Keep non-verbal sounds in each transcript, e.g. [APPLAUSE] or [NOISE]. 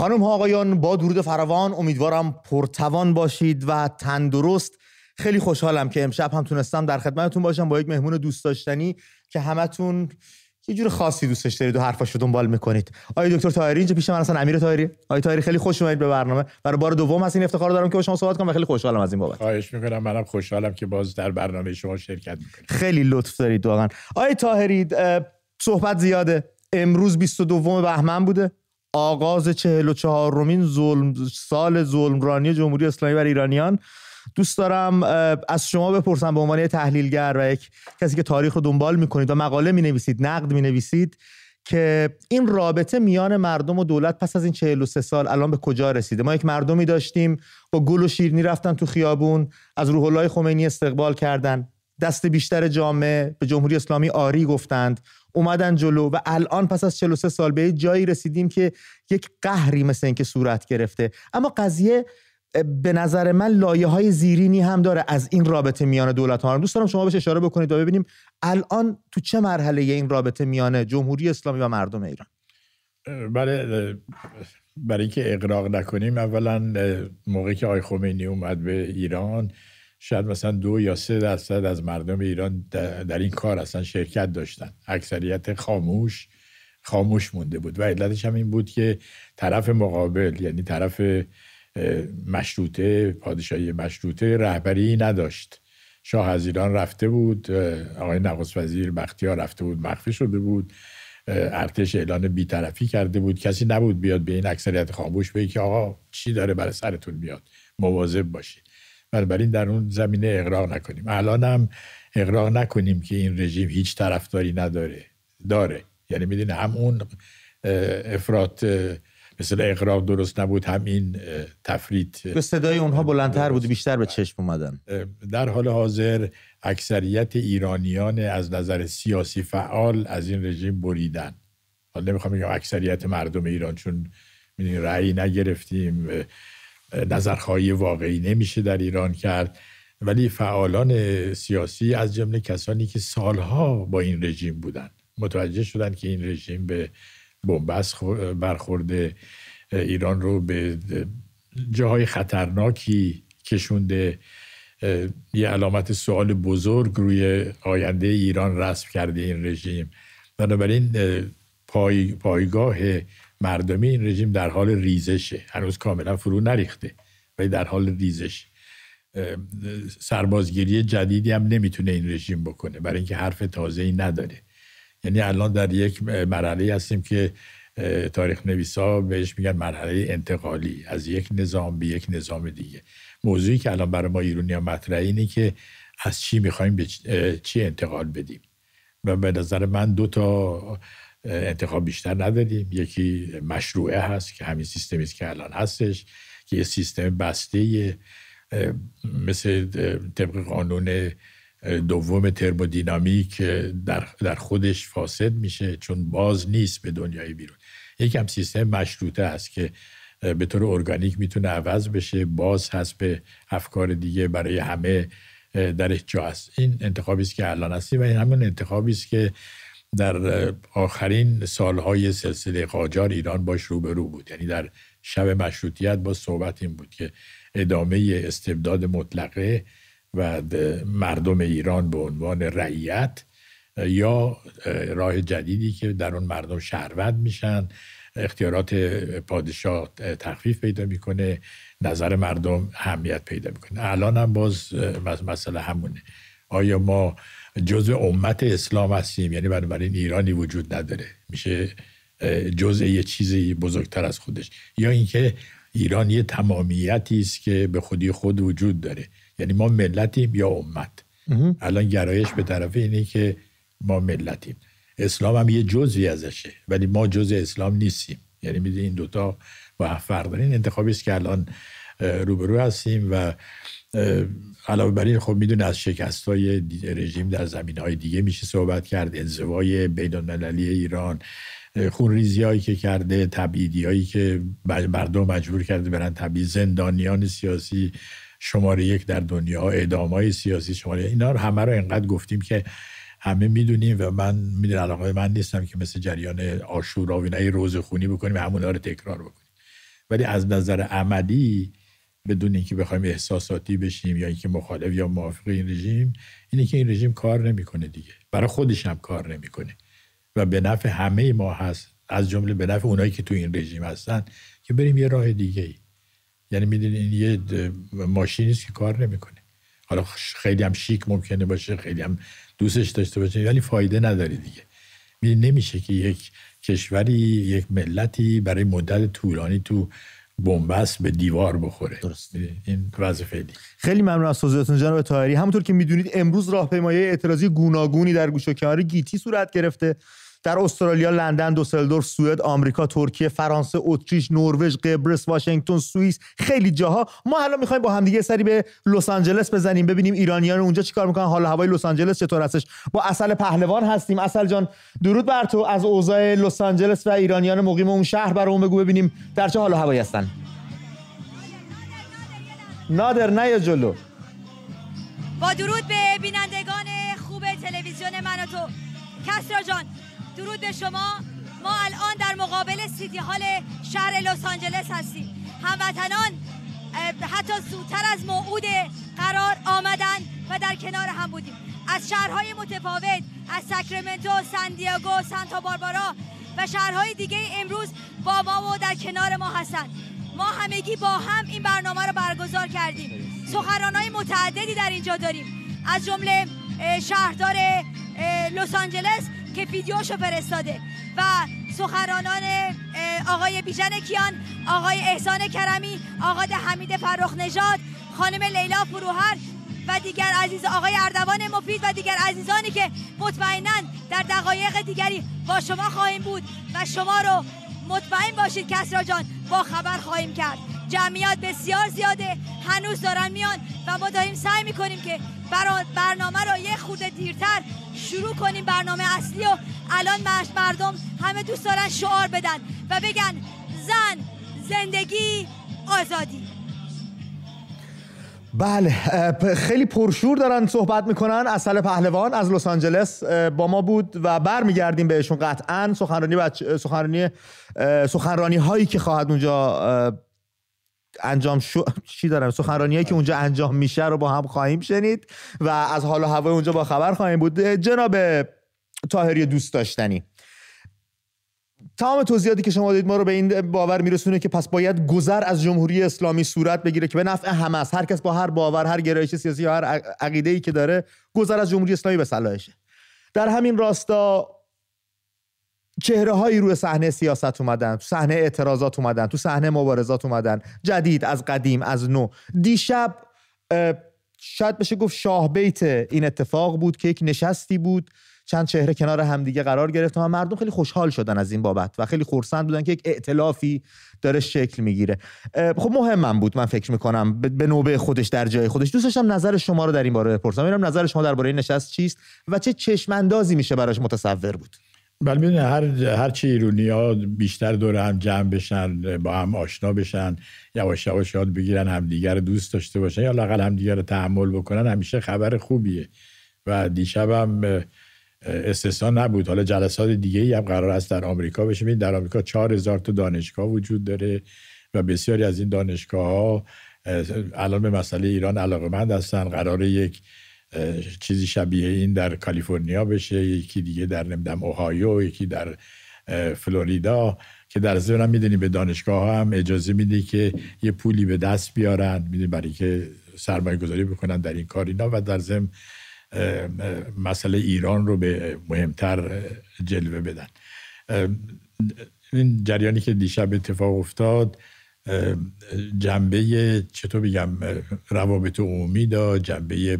خانم ها آقایان با درود فراوان. امیدوارم پرتوان باشید و تندرست. خیلی خوشحالم که امشب هم تونستم در خدمتتون باشم با یک مهمون دوست داشتنی که همتون یه جور خاصی دوستش دارید و حرفاش رو دنبال می‌کنید. آقای دکتر طاهری اینجا پیش من اصلا امیر طاهری. آقای طاهری خیلی خوش اومدید به برنامه. برای بار دوم هست این افتخار دارم که با شما صحبت کنم و خیلی خوشحالم از این بابت. خواهش می‌کنم. منم خوشحالم که باز در برنامه شما شرکت می‌کنم خیلی لطف دارید واقعا. آقای طاهری صحبت زیاده. امروز 22 بهمن بوده. آغاز 44 رومین ظلم سال ظلمرانی جمهوری اسلامی بر ایرانیان. دوست دارم از شما بپرسم به عنوان تحلیلگر و یک کسی که تاریخ رو دنبال می‌کنید و مقاله می نویسید نقد می نویسید که این رابطه میان مردم و دولت پس از این 43 سال الان به کجا رسیده؟ ما یک مردمی داشتیم با گل و شیرنی رفتن تو خیابون از روح الله خمینی استقبال کردن. دست بیشتر جامعه به جمهوری اسلامی آری گفتند. اومدن جلو و الان پس از 43 سال به جایی رسیدیم که یک قهری مثل اینکه صورت گرفته. اما قضیه به نظر من لایه های زیرینی هم داره از این رابطه میان دولت ها. دوست دارم شما بهش اشاره بکنید و ببینیم الان تو چه مرحله این رابطه میان جمهوری اسلامی و مردم ایران؟ بله برای اینکه اقراق نکنیم اولا موقعی که آی خمینی اومد به ایران شاید مثلا دو یا سه درصد از مردم ایران در این کار اصلا شرکت داشتن. اکثریت خاموش خاموش مونده بود و علتش هم این بود که طرف مقابل یعنی طرف مشروطه پادشاهی مشروطه رهبری نداشت. شاه از ایران رفته بود آقای نخست وزیر بختیار رفته بود مخفی شده بود. ارتش اعلان بیطرفی کرده بود. کسی نبود بیاد به این اکثریت خاموش بگه که آقا چی داره برای سرتون میاد؟ مواظب باشید بنابراین در اون زمینه اقراق نکنیم. الان هم اقراق نکنیم که این رژیم هیچ طرفداری نداره. داره. یعنی می‌دونه هم اون افراد مثل اقراق درست نبود هم این تفرید به صدای اونها بلندتر بود بیشتر به چشم اومدن. در حال حاضر اکثریت ایرانیان از نظر سیاسی فعال از این رژیم بریدن. حالا نمی‌خوام بگم اکثریت مردم ایران چون رأی نگرفتیم نظرخواهی واقعی نمیشه در ایران کرد. ولی فعالان سیاسی از جمله کسانی که سالها با این رژیم بودن متوجه شدن که این رژیم به بنبست برخورده ایران رو به جاهای خطرناکی کشونده. یه علامت سوال بزرگ روی آینده ایران رسم کرده این رژیم. بنابراین پای، پایگاه مردمی این رژیم در حال ریزشه. هنوز کاملا فرو نریخته ولی در حال ریزش سربازگیری جدیدی هم نمی‌تونه این رژیم بکنه برای اینکه حرف تازه ای نداره. یعنی الان در یک مرحله هستیم که تاریخ نویسا بهش میگن مرحله انتقالی. از یک نظام به یک نظام دیگه. موضوعی که الان برای ما ایرونی مطرحه اینه که از چی می‌خوایم به چی انتقال بدیم. و به نظر من دو تا انتخاب بیشتر نداریم یکی مشروعه هست که همین سیستمی است که الان هستش که یه سیستم بسته مثل طبق قانون دوم ترمودینامیک در, در خودش فاسد میشه چون باز نیست به دنیای بیرون. یکی هم سیستم مشروطه است که به طور ارگانیک می‌تونه عوض بشه باز هست به افکار دیگه برای همه درش جا هست. این انتخابی است که الان هستی و این همون انتخابی است که در آخرین سالهای سلسله قاجار ایران باش روبرو بود. یعنی در شب مشروطیت با صحبت این بود که ادامه استبداد مطلقه و مردم ایران به عنوان رعیت یا راه جدیدی که در اون مردم شهروند میشن اختیارات پادشاه تخفیف پیدا می‌کنه نظر مردم همیت پیدا می‌کنه. الان هم باز مسئله همونه. آیا ما جزء امت اسلام هستیم. یعنی بنابراین ایرانی وجود نداره. میشه جزء یه چیزی بزرگتر از خودش. یا اینکه ایران یه تمامیتی است که به خودی خود وجود داره. یعنی ما ملتیم یا امت. الان گرایش به طرف اینه که ما ملتیم. اسلام هم یه جزوی ازشه ولی ما جزء اسلام نیستیم. یعنی می‌دونی این دوتا با فرق دارین انتخابی است که الان روبرو هستیم و علاوه بر این خب می‌دونه از شکست های رژیم در زمین های دیگه میشه صحبت کرد. انزوای بین المللی ایران خونریزی هایی که کرده تبعیدی هایی که مردم مجبور کرده برن تبعید. زندانیان سیاسی شماره یک در دنیا اعدام های سیاسی شماره اینا رو همه رو انقدر گفتیم که همه می‌دونیم و من می‌دونم علاقه من نیستم که مثل جریان آشورا و روز خونی بکنیم همون رو تکرار بکنیم. ولی از نظر عملی بدون اینکه بخوایم احساساتی بشیم یا اینکه مخالف یا موافق این رژیم اینه که این رژیم کار نمی‌کنه دیگه. برای خودش هم کار نمی‌کنه. و به نفع همه ما هست. از جمله به نفع اونایی که تو این رژیم هستن که بریم یه راه دیگه ای. یعنی می‌دونین یه ماشینی که کار نمی‌کنه. حالا خیلی هم شیک ممکنه باشه خیلی هم دوستش داشته باشه ولی فایده نداره دیگه. نمیشه که یک کشوری یک ملتی برای مدت طولانی تو بنبست به دیوار بخوره. درست این وضع فعلی. خیلی ممنون از توضیحاتتون جناب طاهری. همونطور که می‌دونید امروز راهپیمایی اعتراضی گوناگونی در گوش و گیتی صورت گرفته. در استرالیا، لندن، دوسلدورف، سوئد، آمریکا، ترکیه، فرانسه، اتریش، نروژ، قبرس، واشنگتن، سوئیس، خیلی جاها. ما حالا می‌خوایم با همدیگه سری به لس آنجلس بزنیم ببینیم ایرانیان اونجا چیکار می‌کنن حال هوای لس آنجلس چطور هستش. با اصل پهلوان هستیم. اصل جان درود بر تو از اوضاع لس آنجلس و ایرانیان مقیم اون شهر برامون بگو ببینیم در چه حال هوایی هستن. نادر نه جلو؟ با درود به بینندگان خوب تلویزیون من و تو. کسرا جان درود به شما. ما الان در مقابل سیتی هال شهر لس آنجلس هستیم. هموطنان حتی زودتر از موعود قرار آمدن و در کنار هم بودیم. از شهرهای متفاوت از ساکرامنتو، ساندیاگو، سانتا باربارا و شهرهای دیگه امروز با ما و در کنار ما هستند ما همگی با هم این برنامه رو برگزار کردیم. سخنرانای متعددی در اینجا داریم. از جمله شهردار لس آنجلس که ویدیوشو فرستاده. و سخنرانان آقای بیژن کیان آقای احسان کرمی آقای حمید فرخ نژاد خانم لیلا فروهر و دیگر عزیز آقای اردوان مفید و دیگر عزیزانی که مطمئنا در دقایق دیگری با شما خواهیم بود. و شما رو مطمئن باشید کسرا جان با خبر خواهیم کرد. جمعیت بسیار زیاده. هنوز دارن میان و ما داریم سعی می‌کنیم که برنامه رو یه خود دیرتر شروع کنیم برنامه اصلی و الان مردم همه دوست دارن شعار بدن و بگن زن زندگی آزادی. بله خیلی پرشور دارن صحبت می‌کنن اصل پهلوان از لس آنجلس. با ما بود و برمیگردیم بهشون قطعا. سخنرانی سخنرانی سخنرانی هایی که خواهد اونجا انجام شو... چی دارم؟ سخنرانی که اونجا انجام میشه رو با هم خواهیم شنید و از حال و هوای اونجا با خبر خواهیم بود. جناب تاهری دوست داشتنی تمام توضیحاتی که شما دید ما رو به این باور میرسونه که پس باید گذر از جمهوری اسلامی صورت بگیره که به نفع همه است. هر کس با هر باور هر گرایش سیاسی یا هر عقیده ای که داره گذر از جمهوری اسلامی به صلاحشه. در همین راستا چهره هایی روی صحنه سیاست اومدن تو صحنه اعتراضات اومدن تو صحنه مبارزات اومدن. جدید از قدیم از نو. دیشب شاید بشه گفت شاه بیت این اتفاق بود که یک نشستی بود چند چهره کنار همدیگه قرار گرفت و مردم خیلی خوشحال شدن از این بابت و خیلی خورسند بودن که یک ائتلافی داره شکل می‌گیره. خب مهمم بود من فکر می‌کنم به نوبه خودش در جای خودش. دوست داشتم نظر شما رو در این باره بپرسم. ببینم نظر شما درباره این نشست چیست و چه چشماندازی میشه براش متصور بود. بله هر هر چی ایرونی ها بیشتر دور هم جمع بشن با هم آشنا بشن یواش یواش یاد بگیرن همدیگر رو دوست داشته باشن یا لاقل همدیگر رو تحمل بکنن همیشه خبر خوبیه. و دیشب هم استثنا نبود. حالا جلسات دیگه هم قرار است در آمریکا بشه. در آمریکا چهار هزار تا دانشگاه وجود داره و بسیاری از این دانشگاه ها الان به مسئله ایران علاقه مند هستن. قرار یک چیزی شبیه این در کالیفرنیا بشه یکی دیگه در نمی‌دونم اوهایو یکی در فلوریدا که در ضمن می‌دونی به دانشگاه هم اجازه میده که یه پولی به دست بیارن می‌دونی برای که سرمایه گذاری بکنن در این کار اینا و در ضمن مسئله ایران رو به مهمتر جلوه بدن. این جریانی که دیشب اتفاق افتاد جنبه چطور بگم روابط عمومی دا جنبه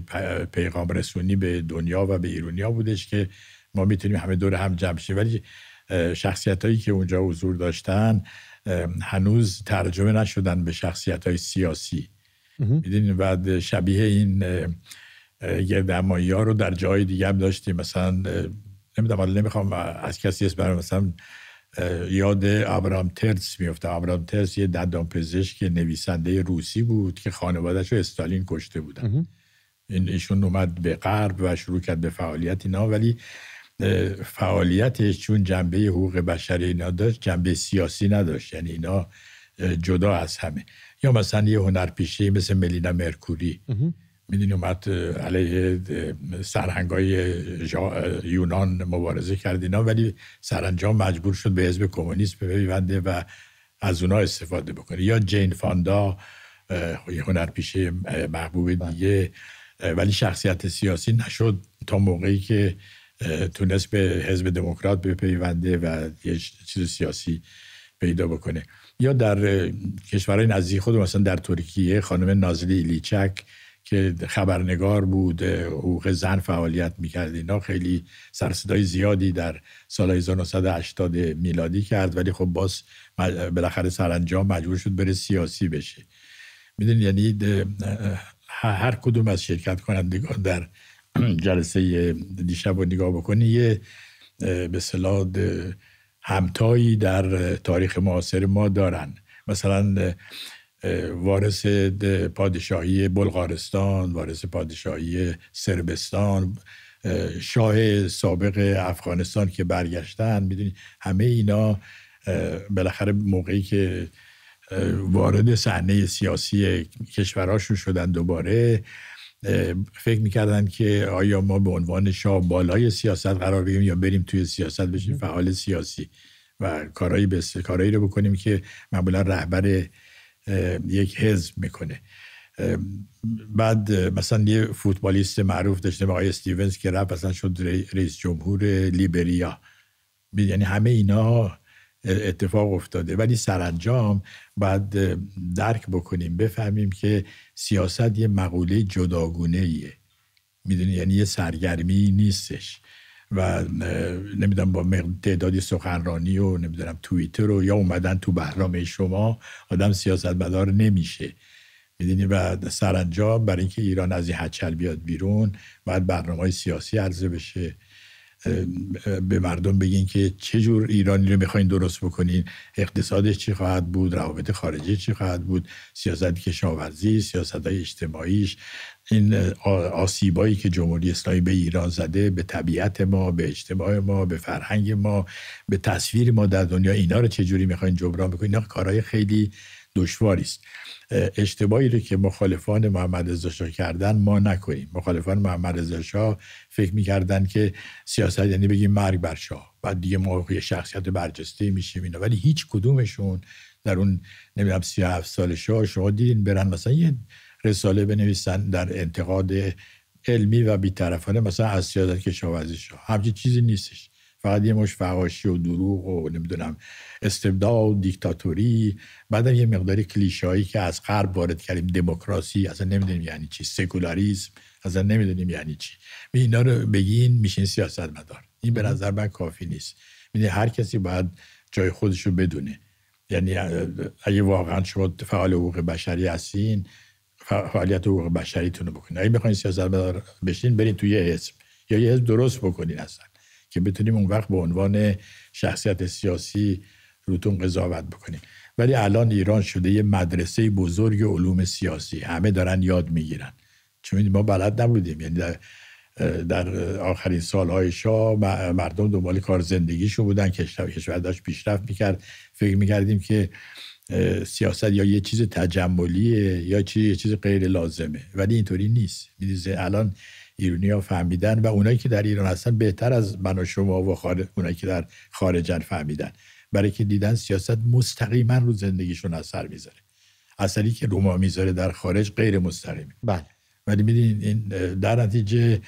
پیغام رسونی به دنیا و به ایرونیا بودش که ما می‌تونیم همه دور هم جمع شیم ولی شخصیت هایی که اونجا حضور داشتن هنوز ترجمه نشدن به شخصیت های سیاسی می‌دونیم بعد شبیه این گردمایی ها رو در جای دیگه هم داشتیم. مثلا نمی‌دونم حالا نمی‌خوام از کسی اسم مثلا یاد ابرام ترس میفته ابرام ترس یه دندان پزشک نویسنده روسی بود که خانوادهش رو استالین کشته بودن. این ایشون اومد به غرب و شروع کرد به فعالیت اینا. ولی فعالیتش چون جنبه حقوق بشری اینا داشت جنبه سیاسی نداشت. یعنی اینا جدا از همه. یا مثلا یه هنرپیشه مثل ملینا مرکوری. می‌دونی اومد علیه سرهنگای یونان مبارزه کرد اینا ولی سرانجام مجبور شد به حزب کمونیست بپیونده و از اونا استفاده بکنه. یا جین فاندا یه هنرپیشه محبوب دیگه ولی شخصیت سیاسی نشد تا موقعی که تونست به حزب دموکرات بپیونده و یه چیز سیاسی پیدا بکنه. یا در کشورهای نزدیک خود مثلا در ترکیه خانم نازلی ایلیچک که خبرنگار بود حقوق زن فعالیت می‌کرد اینا خیلی سرصدای زیادی در سال 1980 میلادی کرد. ولی خب باز بالاخره سرانجام مجبور شد بره سیاسی بشه. می‌دونید یعنی هر کدوم از شرکت کنندگان در [CLEARS THROAT] جلسه دیشب رو نگاه بکنی یه به صلاح همتایی در تاریخ معاصر ما دارن. مثلا وارث پادشاهی بلغارستان وارث پادشاهی سربستان شاه سابق افغانستان که برگشتن. می‌دونید همه اینا بالاخره موقعی که وارد صحنه سیاسی کشورهاشون شدن دوباره فکر می‌کردن که آیا ما به عنوان شاه بالای سیاست قرار بگیریم یا بریم توی سیاست بشیم فعال سیاسی و کارهایی بس... کارهایی رو بکنیم که معمولا رهبر یک حزب می‌کنه. بعد مثلا یه فوتبالیست معروف داشتیم آقای استیونز که رفت مثلا شد رئیس جمهور لیبریا. یعنی همه اینا اتفاق افتاده. ولی سرانجام باید درک بکنیم بفهمیم که سیاست یه مقوله جداگونه ایه می‌دونی؟ یعنی یه سرگرمی نیستش. و نمی‌دونم با تعدادی سخنرانی و نمی‌دونم توییتر رو یا اومدن تو برنامه شما آدم سیاست مدار نمیشه. می‌دونی؟ و سرانجام برای اینکه ایران از این حچل بیاد بیرون باید برنامه سیاسی عرضه بشه. به مردم بگین که چه جور ایرانی رو می‌خواین درست بکنین اقتصادش چی خواهد بود روابط خارجی چی خواهد بود سیاست کشاورزی سیاست های اجتماعیش این آسیبایی که جمهوری اسلامی به ایران زده به طبیعت ما به اجتماع ما به فرهنگ ما به تصویر ما در دنیا اینا رو چجوری می‌خواین جبران بکنین؟ اینا کارهای خیلی دشواری است. اشتباهی رو که مخالفان محمد رضا شاه کردن ما نکنیم. مخالفان محمد رضا شاه فکر می‌کردن که سیاست یعنی بگیم مرگ بر شاه. بعد دیگه ما شخصیت برجسته میشیم اینا. ولی هیچ کدومشون در اون نمی‌دونم 37 سال شاه شما دیدین برن مثلا یه رساله بنویسن در انتقاد علمی و بیطرفانه مثلا از سیاست کشاورزی شاه. همچین چیزی نیستش. فقط یه مش فقاشی و دروغ و نمی‌دونم استبداد دیکتاتوری بعدم یه مقداری کلیشایی که از غرب وارد کردیم دموکراسی اصلا نمی‌دونیم یعنی چی سکولاریسم اصلا نمی‌دونیم یعنی چی. اینا رو بگین میشین سیاست مدار این به نظر من کافی نیست. می‌دونی هر کسی باید جای خودش رو بدونه. یعنی اگه واقعا شما فعال حقوق بشری هستین فعالیت حقوق بشریتون رو بکنین. اگه بخواین سیاست مدار بشین برین توی حزب. یا یه حزب درست بکنین اصلا. که بتونیم اون وقت به عنوان شخصیت سیاسی روتون قضاوت بکنیم. ولی الان ایران شده یه مدرسه بزرگ علوم سیاسی. همه دارن یاد می‌گیرن. چون ما بلد نبودیم. یعنی در, در آخرین سالهای شاه مردم دنبال کار زندگیشون بودن. کشور داشت پیشرفت می‌کرد. فکر می‌کردیم که سیاست یا یه چیز تجملیه یا چیز یه چیز غیر لازمه ولی اینطوری نیست. الان ایرونی ها فهمیدن و اونایی که در ایران هستن بهتر از من و شما و خارج اونایی که در خارجن فهمیدن. برای که دیدن سیاست مستقیما رو زندگیشون اثر می‌ذاره. اثری که روما می‌ذاره در خارج غیر مستقیمه. بله. ولی می‌دونید این در نتیجه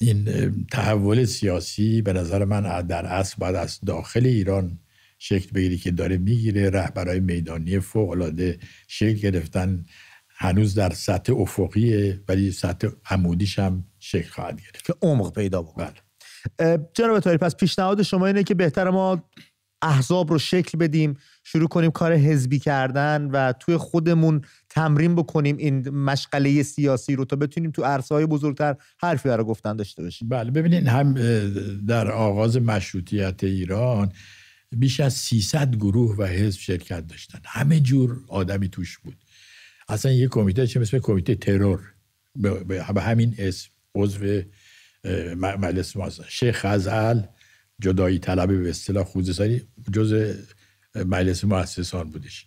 این تحول سیاسی به نظر من در اصل باید از داخل ایران شکل بگیری که داره می‌گیره. رهبرهای میدانی فوق العاده شکل گرفتن. هنوز در سطح افقیه ولی سطح عمودیش هم شکل خواهد گرفت. که عمق پیدا بکنه. بله. جناب تاری پس پیشنهاد شما اینه که بهتر ما احزاب رو شکل بدیم شروع کنیم کار حزبی کردن و توی خودمون تمرین بکنیم این مشغله سیاسی رو تا بتونیم تو عرصه های بزرگتر حرفی برای گفتن داشته باشیم. بله ببینید هم در آغاز مشروطیت ایران بیش از 300 گروه و حزب شرکت داشتن. همه جور آدمی توش بود. اصلا یه کمیته چه مثل کمیته ترور. به همین اسم عضو مجلس ما شیخ خزعل جدایی طلب به اصطلاح خوزستانی جز مجلس مؤسسان بودش.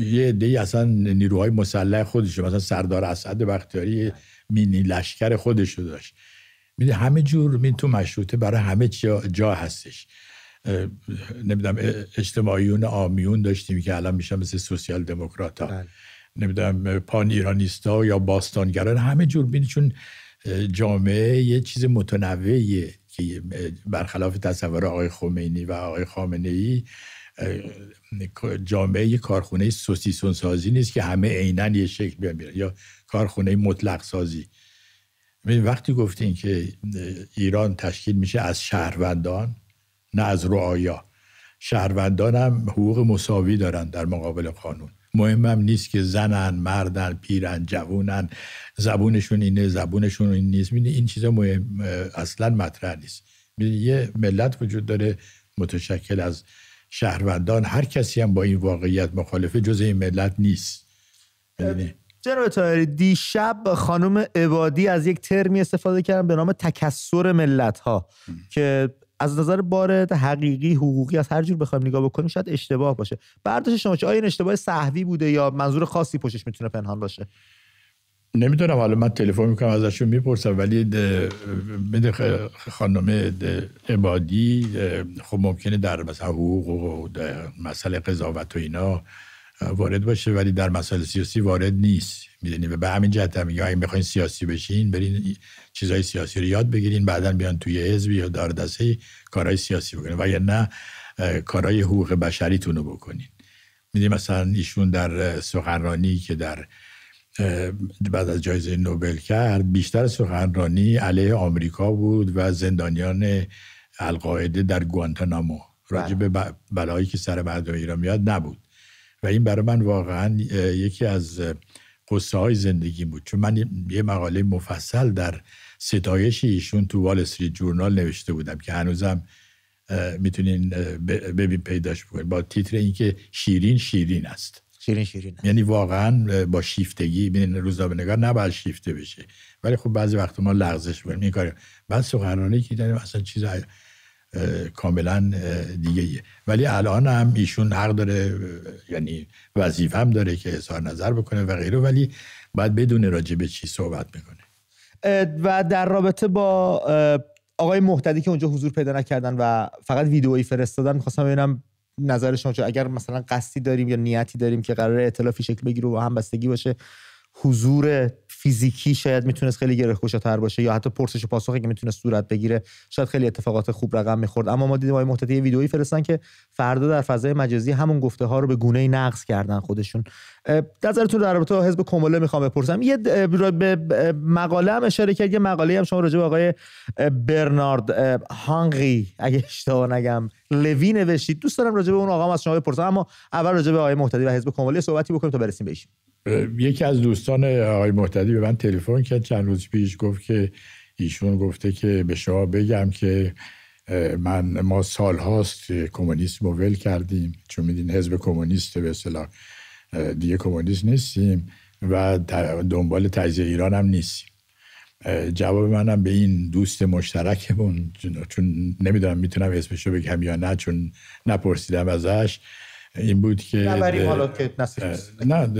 یه عده اصلا نیروهای مسلح خودش مثلا سردار اسد بختیاری مینی لشکر خودشو داشت. میده همه جور می تو مشروطه برای همه جا, جا هستش. نمی‌دونم اجتماعیون آمیون داشتیم که الان میشن مثل سوسیال دموکرات ها بله. نمی‌دونم پان ایرانیستا یا باستانگران همه جور بینی چون جامعه یه چیز متنوعیه که برخلاف تصور آقای خمینی و آقای خامنه ای جامعه یه کارخونه سوسیسون سازی نیست که همه عینا یه شکل بیان یا کارخونه مطلق سازی وقتی گفتین که ایران تشکیل میشه از شهروندان نه از رعایا. شهروندان هم حقوق مساوی دارن در مقابل قانون. مهمم نیست که زنن مردن پیرن جوونن. زبونشون اینه زبونشون این نیست. این چیزا مهم اصلا مطرح نیست. یه ملت وجود داره متشکل از شهروندان. هر کسی هم با این واقعیت مخالفه جز این ملت نیست. جناب تایری دیشب خانم عبادی از یک ترمی استفاده کردن به نام تکسر ملت ها که از نظر بار حقیقی حقوقی از هر جور بخوایم نگاه بکنیم شاید اشتباه باشه. برداشت شما چه آیا این اشتباه صحوی بوده یا منظور خاصی پشتش می‌تونه پنهان باشه؟ نمی‌دونم. حالا من تلفن می‌کنم ازشون می‌پرسم. ولی بده خانم عبادی خب ممکنه در مثلا حقوق و مسئله قضاوت و اینا وارد باشه ولی در مسائل سیاسی وارد نیست. می‌دونی و به همین جهت هم اگه می‌خواین سیاسی بشین برین چیزای سیاسی رو یاد بگیرین بعدا بیان توی حزب یا دار دسته کارهای سیاسی بکنین و یا نه کارهای حقوق بشریتون رو بکنین. می‌دونی مثلا ایشون در سخنرانی که در بعد از جایزه نوبل کرد بیشتر سخنرانی علیه آمریکا بود و زندانیان القاعده در گوانتانامو. راجع به بله. بلایی که سر مردم ایران میاد نبود. و این برای من واقعا یکی از قصه های زندگی بود. چون من یه مقاله مفصل در ستایش ایشون تو وال استریت جورنال نوشته بودم که هنوزم می‌تونین ببین پیداش بکنید با تیتر اینکه شیرین شیرین است. شیرین شیرین یعنی واقعا با شیفتگی ببین روزنامه نگار نباید شیفته بشه. ولی خب بعضی وقت ما لغزش می‌کنیم. این کار بعد سخنرانی که داریم اصلا چیز کاملا دیگه ایه. ولی الان هم ایشون حق داره یعنی وظیفه هم داره که اظهار نظر بکنه و غیره ولی باید بدون راجع به چی صحبت می‌کنه و در رابطه با آقای محتدی که اونجا حضور پیدا نکردن و فقط ویدئویی فرستادن می‌خواستم ببینم نظر شما اگر مثلا قصدی داریم یا نیتی داریم که قرار اطلافی شکل بگیره و همبستگی باشه حضور فیزیکی شاید می‌تونست خیلی گره تر باشه یا حتی پرسش و پاسخی که می‌تونست صورت بگیره شاید خیلی اتفاقات خوب رقم می‌خورد. اما ما دیدیم آقای محتدی ویدئویی فرستن که فردا در فضای مجازی همون گفته ها رو به گونه نقض کردن خودشون. نظرتون در رابطه با حزب کموله می‌خوام بپرسم. یه به مقاله هم اشاره کرد یه مقاله هم شما راجع به آقای برنارد هانگری اگه اشتباه نگم لوی نوشتید. دوست دارم راجع به اون آقا از شما بپرسم. اما اول راجع به آقای محتدی و حزب کموله صحبتی بکنیم تا برسیم بهش. یکی از دوستان آقای محتدی به من تلفن کرد. چند روز پیش گفت که ایشون گفته که به شما بگم که من ما سال هاست کمونیسم ول کردیم. چون میدین حزب کمونیست به اصطلاح دیگه کمونیست نیستیم و دنبال تجزیه ایران هم نیستیم. جواب منم به این دوست مشترکمون چون نمی‌دونم می‌تونم اسمشو بگم یا نه چون نپرسیدم ازش. این بود که نه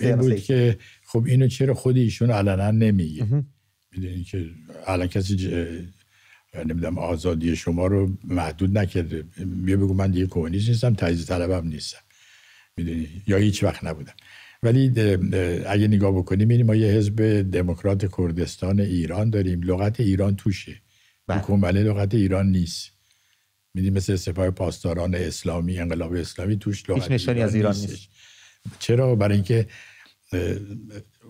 این بود که خب اینو چرا خود ایشون علنا نمیگه؟ می‌دونی که الان کسی نمی‌دونم آزادی شما رو محدود نکرده. بیا بگو من دیگه کمونیست نیستم تجزیه طلبم نیستم. می‌دونی؟ یا هیچ وقت نبودم. ولی اگه نگاه بکنیم این ما یه حزب دموکرات کردستان ایران داریم. لغت ایران توشه. بله. لغت ایران نیست. میدیم مثل سپاه پاسداران اسلامی انقلاب اسلامی توش لغت نشانی از ایران نیست. چرا؟ برای اینکه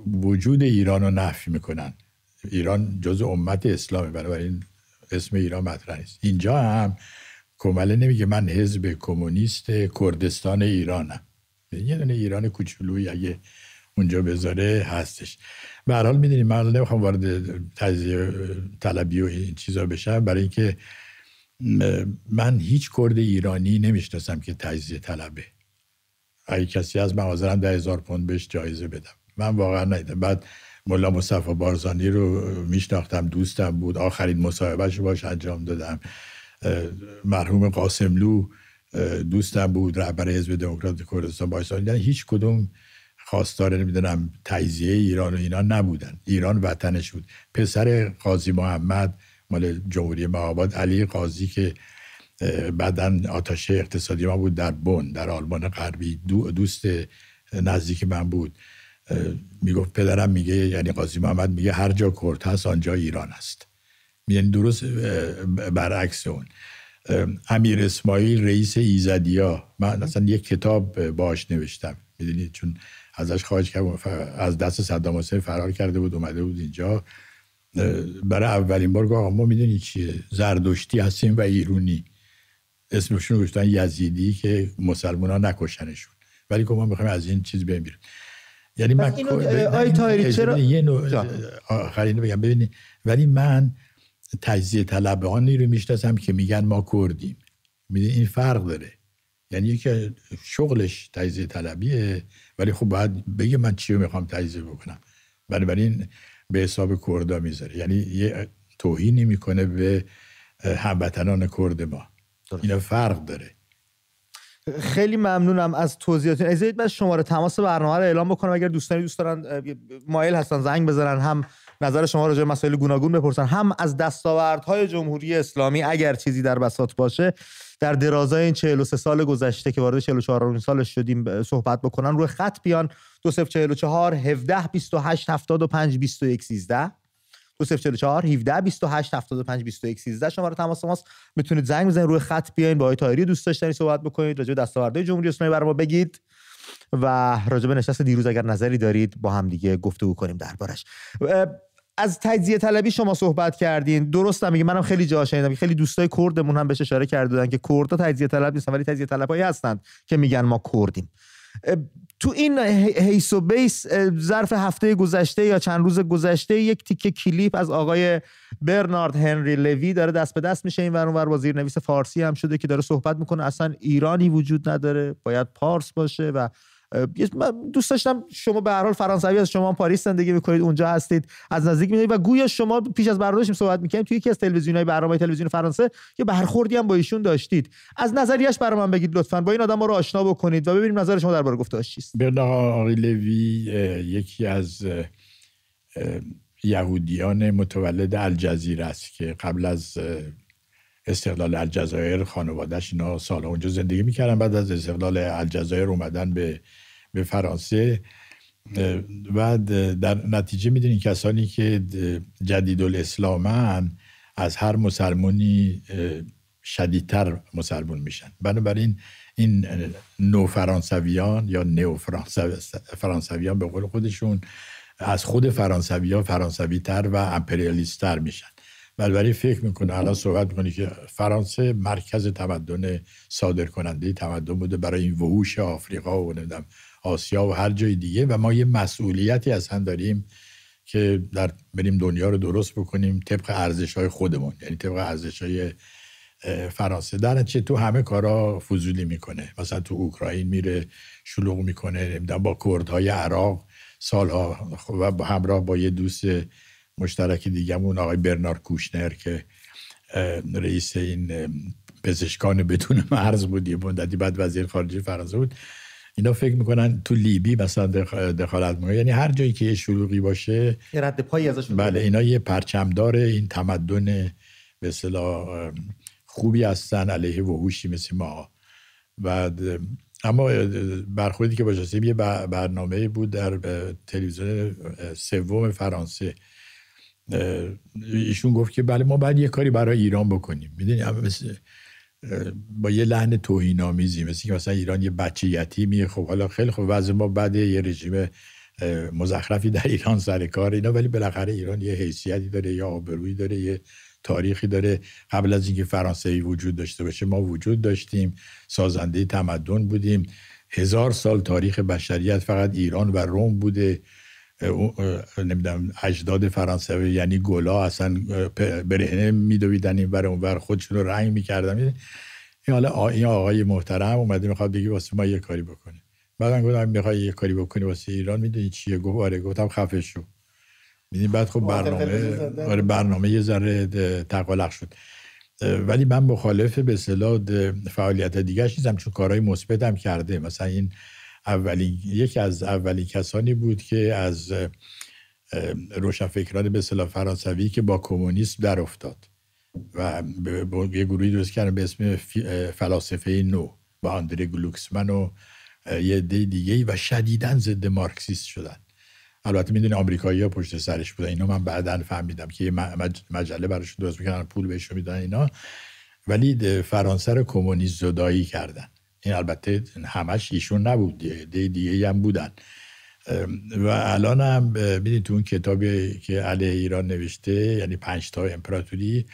وجود ایران رو نفی می‌کنن. ایران جز امت اسلامه بنابراین اسم ایران مطرح نیست. اینجا هم کمله نمیگه من حزب کمونیست کردستان ایرانم. یه دونه ایران کوچولویی اگه اونجا بذاره هستش. به هر حال می‌دونیم من نمی‌خوام وارد تجزیه طلبی و این چیزا بشم. برای اینکه من هیچ کرد ایرانی نمی‌شناسم که تجزیه طلبه. اگه کسی از من ده هزار پوند بهش جایزه بدم. من واقعا نیدم بعد ملا مصطفی بارزانی رو میشناختم دوستم بود. آخرین مصاحبهش باش انجام دادم. مرحوم قاسملو دوستم بود رهبر حزب دموکرات کردستان بایستان یعنی هیچ کدوم خواستار نمی‌دونم تجزیه ایران و اینا نبودن. ایران وطنش بود. پسر قاضی محمد مال جمهوری مهاباد علی قاضی که بعدا آتاشه اقتصادی ما بود در بن در آلمان غربی. دوست نزدیک من بود. می‌گفت پدرم میگه یعنی قاضی محمد میگه هر جا کرد هست آنجا ایران است. یعنی درست برعکس اون. امیر اسماعیل رئیس ایزدیا. من اصلا یک کتاب باش نوشتم. می‌دونید چون ازش خواهش کرد از دست صدام حسین فرار کرده بود اومده بود اینجا. برای اولین بار گفت ما می‌دونی چیه؟ زردشتی هستیم و ایرونی. اسمشون گفتن یزیدی که مسلمان ها نکشنشون. ولی که ما می‌خوایم از این چیز بمیریم یعنی من آی تایری چرا؟ یه نوع آخرین بگم ببینید ولی من تجزیه طلبانی رو می‌شناسم که میگن ما کردیم. می‌دونی این فرق داره. یعنی که شغلش تجزیه طلبیه ولی خب باید بگه من چی رو می‌خوام تجزیه بکنم. بنابراین به حساب کردا می‌ذاره. یعنی یه توهینی می‌کنه به هموطنان کرد ما. اینا فرق داره. خیلی ممنونم از توضیحاتتون. اجازه بدید شماره تماس برنامه رو اعلام بکنم. اگر دوستانی دوست دارن مایل هستن زنگ بزنن هم نظر شما راجع به مسائل گوناگون بپرسن. هم از دستاوردهای جمهوری اسلامی اگر چیزی در بساط باشه در درازای این 43 سال گذشته که وارد 44 سالش شدیم صحبت بکنن روی خط بیان. 2044 17 28 75 21 13 2044 17 28 75 21 13 شماره تماس ماست. می‌تونید زنگ بزنید روی خط بیاین با آقای طاهری دوست داشتنی صحبت بکنید راجع به دستاوردهای جمهوری اسلامی برام بگید و راجع به نشست دیروز اگر نظری دارید با هم دیگه گفتگو کنیم دربارش. از تجزیه طلبی شما صحبت کردین. درست میگه. منم خیلی جا شنیدم خیلی دوستای کردمون هم بهش اشاره کردن که کردها تجزیه طلب نیستن ولی تجزیه طلبایی هستند که میگن ما کردیم. تو این هیس و بیس ظرف هفته گذشته یا چند روز گذشته یک تیکه کلیپ از آقای برنارد هنری لوی داره دست به دست میشه این ور با نویس فارسی هم شده که داره صحبت می‌کنه. اصلا ایرانی وجود نداره. باید پارس باشه و دوست داشتم شما به هر حال فرانسوی از شما پاریس زندگی می‌کنید اونجا هستید از نزدیک می‌دونید. و گویا شما پیش از برنامه صحبت می‌کنیم توی یکی از تلویزیون‌های برنامه تلویزیون فرانسه یه برخوردی هم با ایشون داشتید. از نظریش برای من بگید لطفا. با این آدم رو آشنا بکنید و ببینیم نظر شما درباره گفته‌اش چیست. برنارد لوی یکی از یهودیان متولد الجزیره است که قبل از استقلال الجزایر خانوادهش اینا سالها اونجا زندگی می‌کردن بعد از استقلال الجزایر اومدن به به فرانسه. و در نتیجه می‌دونین کسانی که جدید الاسلامن از هر مسلمانی شدیدتر مسلمون میشن. بنابراین این نو فرانسویان یا نو فرانسویان به قول خودشون از خود فرانسوی فرانسوی تر و امپریالیست تر میشن. بنابراین فکر می‌کنه الان صحبت می‌کنه که فرانسه مرکز تمدن صادر کننده تمدن بوده برای این وحوش آفریقا و نمی‌دونم آسیا و هر جای دیگه. و ما یه مسئولیتی اصلا داریم که در بریم دنیا رو درست بکنیم طبق ارزش های خودمون یعنی طبق ارزش های فرانسه. در چه تو همه کارا فضولی می‌کنه. مثلا تو اوکراین میره شلوغ می‌کنه با کردهای عراق سالها و همراه با یه دوست مشترک دیگهمون آقای برنارد کوشنر که رئیس این پزشکان بدون مرز بود یه مدتی بعد وزیر خارجه فرانسه بود. اینا فکر می‌کنن تو لیبی مثلا دخالت می‌کنن یعنی هر جایی که یه شلوغی باشه یه رد پایی ازش بله اینا یه پرچمدار این تمدن به اصطلاح خوبی هستن علیه وحوشی مثل ما. و اما برخوردی که باشه یه برنامه بود در تلویزیون سوم فرانسه. ایشون گفت که بله ما باید یه کاری برای ایران بکنیم. می‌دونی مثل با یه لحن توهین آمیزی مثل که مثلا ایران یه بچه یتیمیه. خب حالا خیلی خوب وضع ما بعد یه رژیم مزخرفی در ایران سر کار اینا ولی بالاخره ایران یه حیثیتی داره یا آبرویی داره یه تاریخی داره. قبل از اینکه فرانسه وجود داشته باشه ما وجود داشتیم. سازنده تمدن بودیم. هزار سال تاریخ بشریت فقط ایران و روم بوده. نمی‌دونم اجداد فرانسوی یعنی گلا اصلا برهنه میدویدن این بر اون بر خودشون رو رنگ می‌کردن. این حالا این آقای محترم اومده می‌خواد بگی واسه ما یه کاری بکنه. بعد گفتم می‌خوای یه کاری بکنی واسه ایران؟ می‌دونی چیه؟ گفت آره. گفتم خفه شو. می‌دونی؟ بعد خب برنامه آره برنامه یه ذره تقلق شد. ولی من مخالف به اصطلاح فعالیت دیگه چیزم چون کارهای مثبت هم کرده. مثلا این اولین یکی از اولین کسانی بود که از روشنفکران به اصطلاح فرانسوی که با کمونیسم در افتاد و یه گروهی درست کردن به اسم فلاسفه نو با آندره گلوکسمن و یه عده دیگه و شدیدا ضد مارکسیست شدن. البته می‌دونی آمریکایی ها پشت سرش بودن. اینا من بعدا فهمیدم که یه مجله براش درست می‌کنن پول بهش میدن اینا. ولی فرانسه رو کمونیست زدایی کردن. این البته همش ایشون نبود دیگه دیگه هم بودن. و الان هم می‌دونی تو اون کتابی که علیه ایران نوشته یعنی پنج تا امپراتوری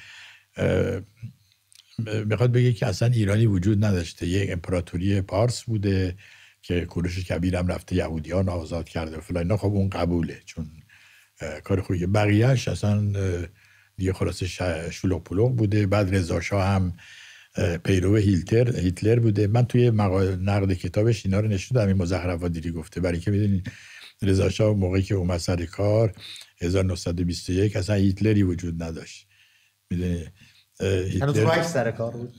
می‌خواد بگه که اصلا ایرانی وجود نداشته. یک امپراتوری پارس بوده که کوروش کبیر هم رفته یهودیان آزاد کرده فلان خب اون قبوله چون کار خوبیه بقیهش اصلا دیگه خلاص شلوغ بوده. بعد رضا هم پیرو هیتلر هیتلر بوده. من توی مقال نقد کتابش اینا رو نشوندم این مزخرفات دیری گفته. برای که می‌دونید رضا شاه موقعی که اومد سر کار 1921 اصلا هیتلری وجود نداشت. می‌دونی؟ هنوز رایش سر کار بود.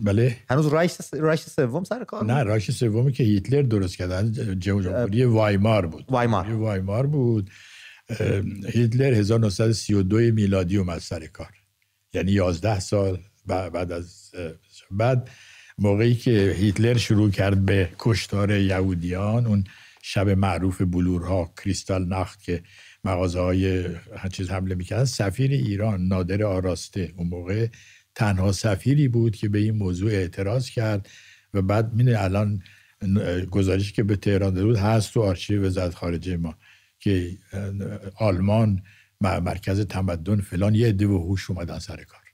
بله؟ هنوز رایش سوم سر کار نه رایش سومی که هیتلر درست کرد. جمهوری وایمار بود. وایمار. وایمار بود. هیتلر 1932 میلادی اومد سر کار. یعنی 11 سال بعد از بعد موقعی که هیتلر شروع کرد به کشتار یهودیان اون شب معروف بلورها کریستال نخت که مغازه های چیز حمله می‌کردن سفیر ایران نادر آراسته اون موقع تنها سفیری بود که به این موضوع اعتراض کرد و بعد میده الان گزارشی که به تهران داده بود هست تو آرشیو وزارت خارجه ما که آلمان مرکز تمدن فلان یه عده و هوش اومدن سر کار.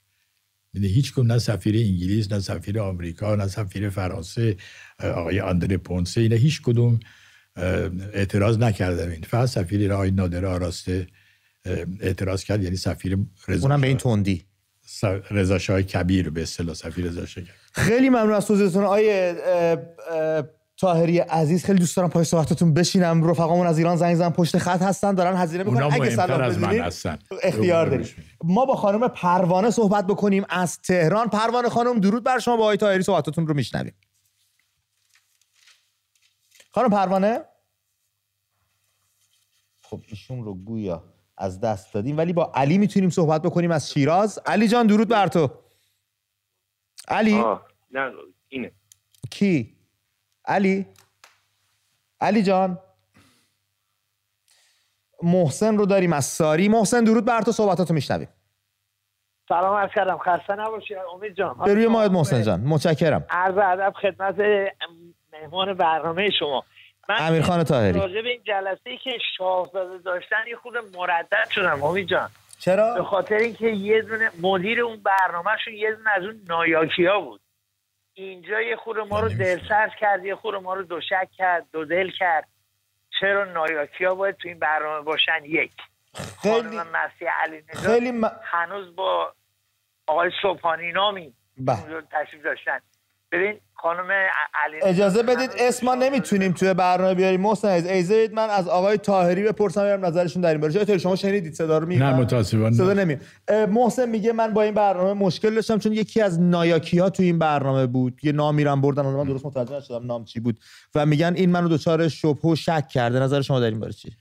یعنی هیچ نه سفیر انگلیس نه سفیر آمریکا نه سفیر فرانسه آقای آندره پونسه اینا هیچ کدوم اعتراض نکردن. این فقط سفیر آقای نادر آراسته اعتراض کرد یعنی سفیر رضا اونم به این تندی. رضا شاه کبیر به اصطلاح سفیر رضا شاه خیلی ممنون از توضیحتون آیه تاهری عزیز خیلی دوست دارم پای صحبتتون بشینم. رفقامون از ایران زنگ زن پشت خط هستن دارن هزینه می‌کنن. اگه سلام از من هستن. اختیار داریم. ما با خانم پروانه صحبت بکنیم. از تهران پروانه خانم درود بر شما. با آقای تاهری صحبتتون رو میشنویم. خانم پروانه؟ خب ایشون رو گویا از دست دادیم ولی با علی می‌تونیم صحبت بکنیم از شیراز. علی جان درود بر تو. علی؟ نه اینه. کی؟ علی. علی جان. محسن رو داریم از ساری. محسن درود بر تو. صحبتاتو میشنویم. سلام عرض کردم. خسته نباشی. امید جان. به روی ماهد محسن جان. متشکرم. عرض ادب خدمت مهمان برنامه شما. من امیر خان طاهری. راجع به این جلسه ای که شاهزاده داشتن یه خود مردد شدم امید جان. چرا؟ به خاطر اینکه یه دونه مدیر اون برنامهشون یه دونه از اون نایاکیا بود. اینجا یه خود ما رو دلسرد کرد یه خود ما رو دوشک کرد دو دل کرد. چرا نایاکیا باید تو این برنامه باشن؟ یک. خیلی مسیح علی خیلی هنوز با آقای صبحانی نامی بله. تشریف داشتن. ببین خانم علی اجازه بدید اسم ما نمی‌تونیم توی برنامه بیاریم. محسن از ایزید من از آقای تاهری بپرسم ببینم نظرشون در این باره. شما شنیدید؟ صدا رو نه متاسفانه. صدا نمی محسن میگه من با این برنامه مشکل داشتم چون یکی از نایاکی ها توی این برنامه بود. یه نامیرم بردن من درست متوجه نشدم نام چی بود. و میگن این منو دچار شبهه و شک کرده. نظر شما در این باره چی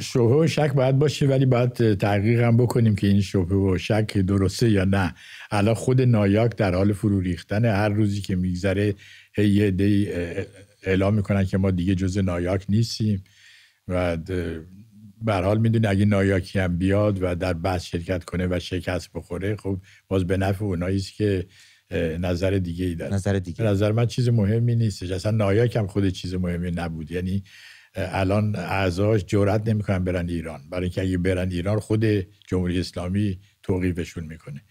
شبه و شک باید باشه ولی باید تحقیق هم بکنیم که این شبه و شک درسته یا نه. الان خود نایاک در حال فرو ریختن هر روزی که میگذره هی یه دی اعلام می‌کنن که ما دیگه جز نایاک نیستیم و به حال می‌دونی اگه نایاکی هم بیاد و در بحث شرکت کنه و شکست بخوره خب باز به نفع اونایی است که نظر دیگه ای داره. نظر دیگه نظر من چیز مهمی نیستش. اصلا نایاک هم خود چیز مهمی نبود. یعنی الان اعضاش جرئت نمی‌کنن برن ایران. برای اینکه اگه برن ایران خود جمهوری اسلامی توقیفشون می‌کنه.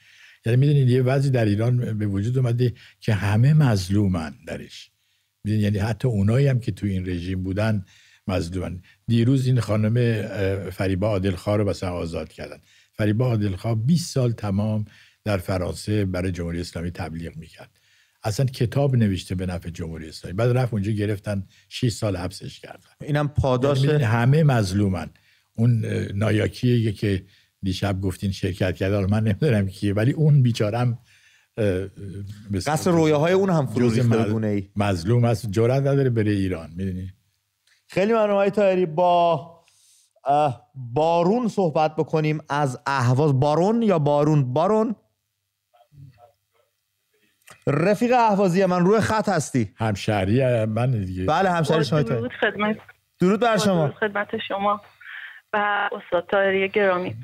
یعنی می‌دونید یه وضعی در ایران به وجود اومده که همه مظلومن درش. می‌دونید؟ یعنی حتی اونایی هم که تو این رژیم بودن مظلومن. دیروز این خانم فریبا عادلخواه رو مثلا آزاد کردن. فریبا عادلخواه 20 سال تمام در فرانسه برای جمهوری اسلامی تبلیغ می‌کرد. اصلا کتاب نوشته به نفع جمهوری اسلامی. بعد رفت اونجا گرفتن 6 سال حبسش کردن. اینم پاداش یعنی همه مظلومن. اون نایاکیه که دیشب گفتین شرکت کرده. من نمی‌دونم کیه ولی اون بیچارم قصر رویاهای اون هم فرو ریخته ای مظلوم است. جرأت نداره بره ایران می‌دونی؟ خیلی ممنون آقای تایری با بارون صحبت بکنیم از اهواز. بارون یا بارون؟ بارون. رفیق اهوازی من روی خط هستی. همشهری من دیگه. بله همشهری شما درود خدمت. درود بر شما. خدمت شما و استاد تایری گرامی.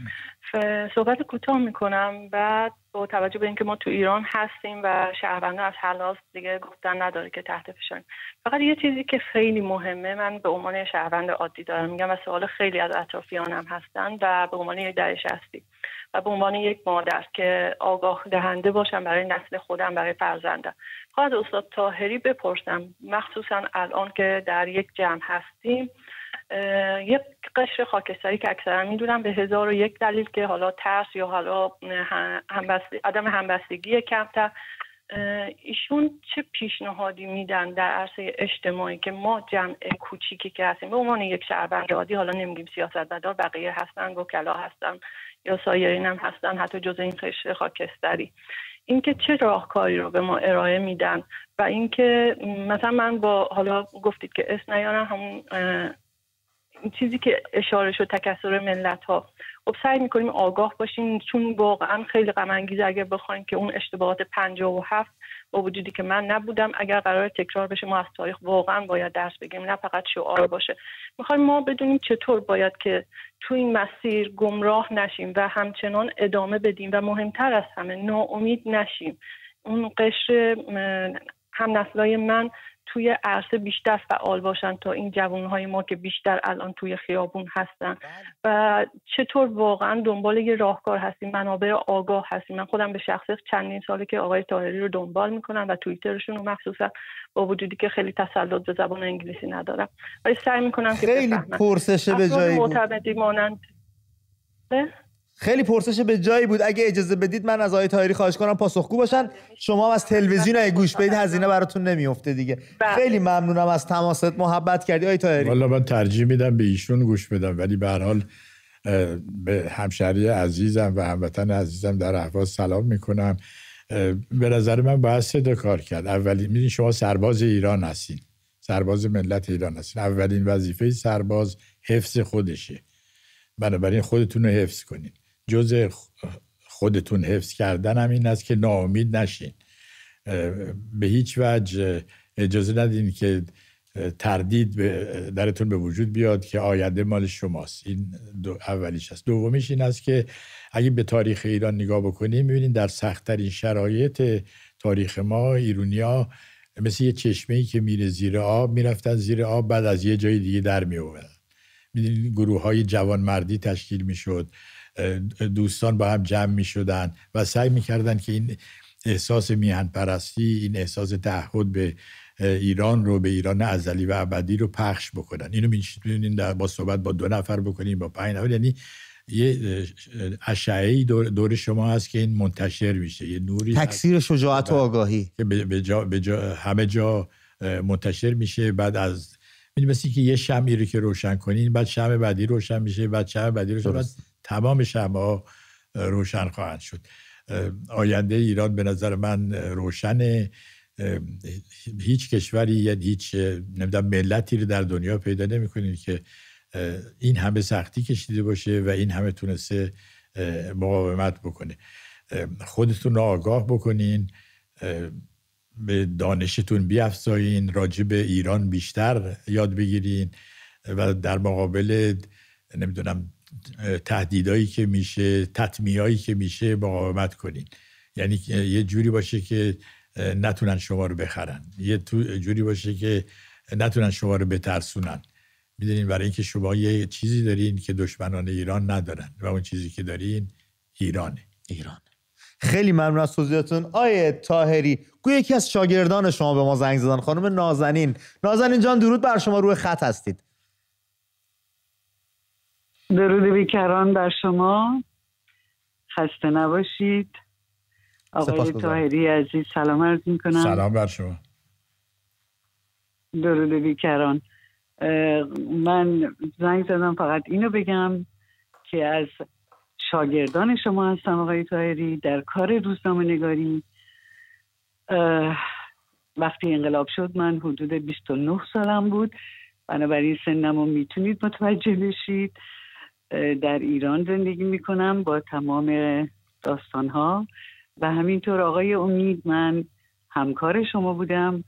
صحبت کوتاه می‌کنم. بعد با توجه به اینکه ما تو ایران هستیم و شهرونده از حلاس دیگه گفتن نداره که تحت فشاریم فقط یه چیزی که خیلی مهمه من به عنوان شهروند عادی دارم. میگم و سوال خیلی از اطرافیانم هستن و به عنوان یک درش هستی. و به عنوان یک مادر که آگاه دهنده باشم برای نسل خودم برای فرزندم. خواهد استاد تاهری بپرسم مخصوصا الان که در یک جمع هستیم یک قشر خاکستری که اکثرا می‌دونم به هزار و یک دلیل که حالا ترس یا حالا عدم همبستگی کمتر. ایشون چه پیشنهادی میدن در عرصه اجتماعی که ما جمع کوچیکی که هستیم؟ به عنوان یک شهروند عادی حالا نمیگیم سیاستمدار بقیه هستن وکلا هستن. یا سایرین هم هستن حتی جز این قشر خاکستری. اینکه چه راهکاری رو به ما ارائه میدن و اینکه مثلا من با حالا گفتید که اسم نیارم همون چیزی که اشاره شد تکسر ملت ها خب سعی می‌کنیم آگاه باشیم چون واقعا خیلی غم انگیزه اگر بخوایم که اون اشتباهات هفت با وجودی که من نبودم اگر قرار تکرار بشه ما از تاریخ واقعا باید درس بگیم نه فقط شعار باشه. می‌خوایم ما بدونیم چطور باید که تو این مسیر گمراه نشیم و همچنان ادامه بدیم و مهمتر از همه ناامید نشیم. اون قشر هم نسلای من توی عرصه بیشتر فعال باشن تا این جوانهای ما که بیشتر الان توی خیابون هستن. و چطور واقعا دنبال یه راهکار هستیم منابع آگاه هستیم. من خودم به شخص چندین ساله که آقای تاهری رو دنبال می‌کنم و توییترشون رو مخصوصا با وجودی که خیلی تسلط به زبان انگلیسی ندارم. ولی سعی می‌کنم خیلی پرسش به جایی مانند خیلی پرسش به جایی بود. اگه اجازه بدید من از آقای تایری خواهش کنم پاسخگو باشن. شما از تلویزیون اگه گوش بدید هزینه براتون نمیفته دیگه. بله. خیلی ممنونم از تماست. محبت کردی آقای تایری والا من ترجیح میدم به ایشون گوش بدم. ولی به هر حال به همشهری عزیزم و هموطن عزیزم در احواز سلام می‌کنم. به نظر من باید سه کار کرد. اولین میدین شما سرباز ایران هستین. سرباز ملت ایران هستین. اولین وظیفه سرباز حفظ خودشه. بنابراین خودتون رو حفظ کنین. جز خودتون حفظ کردن هم این است که ناامید نشین. به هیچ وجه اجازه ندین که تردید درتون به وجود بیاد که آینده مال شماست. این دو اولیش است. دومیش این است که اگه به تاریخ ایران نگاه بکنیم می‌بینید در سختترین شرایط تاریخ ما ایرونیا مثل یه چشمه ای که میره زیر آب می‌رفتن زیر آب بعد از یه جای دیگه در می می‌دونید گروه های جوانمردی تشکیل می‌شد. دوستان با هم جمع می شدن و سعی می کردن که این احساس میهن پرستی این احساس تعهد به ایران رو به ایران ازلی و ابدی رو پخش بکنن. اینو می‌تونین با صحبت با دو نفر بکنیم با پنج نفر. یعنی یه اشعه دور, دور شما هست که این منتشر میشه. یه نوری تکثیر شجاعت و آگاهی. که به جا, به جا همه جا منتشر میشه. بعد از مثل که یه شمعی رو که روشن کنین بعد شمع بعدی روشن میشه بعد شمع بعدی روشن بعد تمام شمع روشن خواهند شد. آینده ایران به نظر من روشن هیچ کشوری یا هیچ نمی‌دونم ملتی رو در دنیا پیدا نمی‌کنید که این همه سختی کشیده باشه و این همه تونسته مقاومت بکنه. خودتون رو آگاه بکنین به دانشتون بیافزایین راجع به ایران بیشتر یاد بگیرین و در مقابل نمی‌دونم تهدیدایی که میشه تطمیایی که میشه مقاومت کنین. یعنی یه جوری باشه که نتونن شما رو بخرن. یه جوری باشه که نتونن شما رو بترسونن. می‌دونین برای اینکه شما یه چیزی دارین که دشمنان ایران ندارن و اون چیزی که دارین ایرانه. ایران. خیلی ممنون از توضیحاتتون. آیه تاهری گویا یکی از شاگردان شما به ما زنگ زدن. خانم نازنین. نازنین جان درود بر شما. روی خط هستید. درود بیکران بر شما. خسته نباشید. آقای تاهری عزیز سلام عرض کنم سلام بر شما. درود بیکران. من زنگ زدم فقط اینو بگم که از شاگردان شما هستم آقای تاهری در کار روزنامه نگاری. وقتی انقلاب شد من حدود 29 سالم بود. بنابراین سنم رو می‌تونید متوجه بشید. در ایران زندگی می‌کنم با تمام داستان ها و همینطور آقای امید من همکار شما بودم.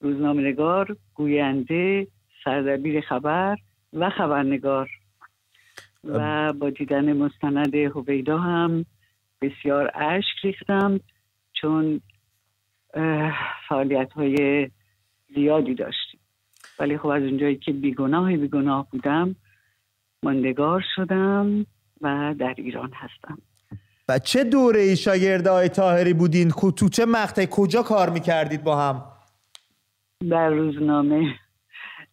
روزنامه‌نگار گوینده سردبیر خبر و خبرنگار. و با دیدن مستند هویدا هم بسیار اشک ریختم چون فعالیت های زیادی داشتیم. ولی خب از اونجایی که بیگناه بیگناه بودم ماندگار شدم و در ایران هستم. و چه دوره ای شاگرد آقای تاهری بودین تو چه مقطعی؟ کجا کار می‌کردید با هم؟ در روزنامه.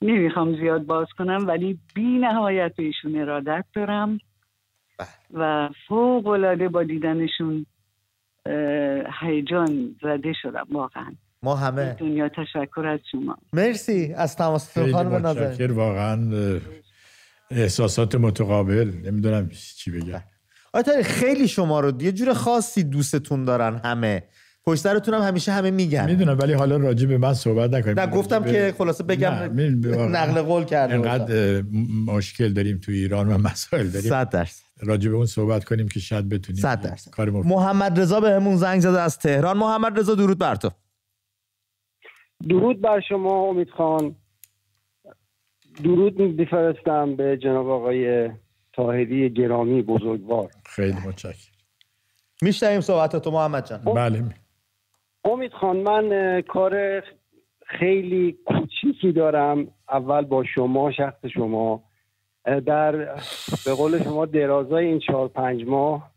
نمی‌خوام زیاد باز کنم ولی بی نهایت به ایشون ارادت دارم. بله. و فوق العاده با دیدنشون هیجان زده شدم واقعا. ما همه. دنیا تشکر از شما. مرسی از تماس خانم نظر واقعا احساسات متقابل. نمی‌دونم چی بگم. آره خیلی شما رو یه جور خاصی دوستتون دارن همه. پشت هم همیشه همه میگن. می‌دونم ولی حالا راجع به من صحبت نکنیم. نه گفتم که خلاصه بگم [LAUGHS] نقل قول کرده انقدر مشکل داریم تو ایران و مسائل داریم. 100 درصد. راجع به اون صحبت کنیم که شاید بتونیم 100 درصد. کار محمد رضا بهمون زنگ زده از تهران. محمد رضا درود بر تو. درود بر شما امید خان. درود میفرستم به جناب آقای تاهری گرامی بزرگوار. خیلی متشکرم. میشنویم صحبت تو محمد جان. بله. امید خان من کار خیلی کوچیکی دارم. اول با شما شخص شما. در به قول شما درازای این چهار پنج ماه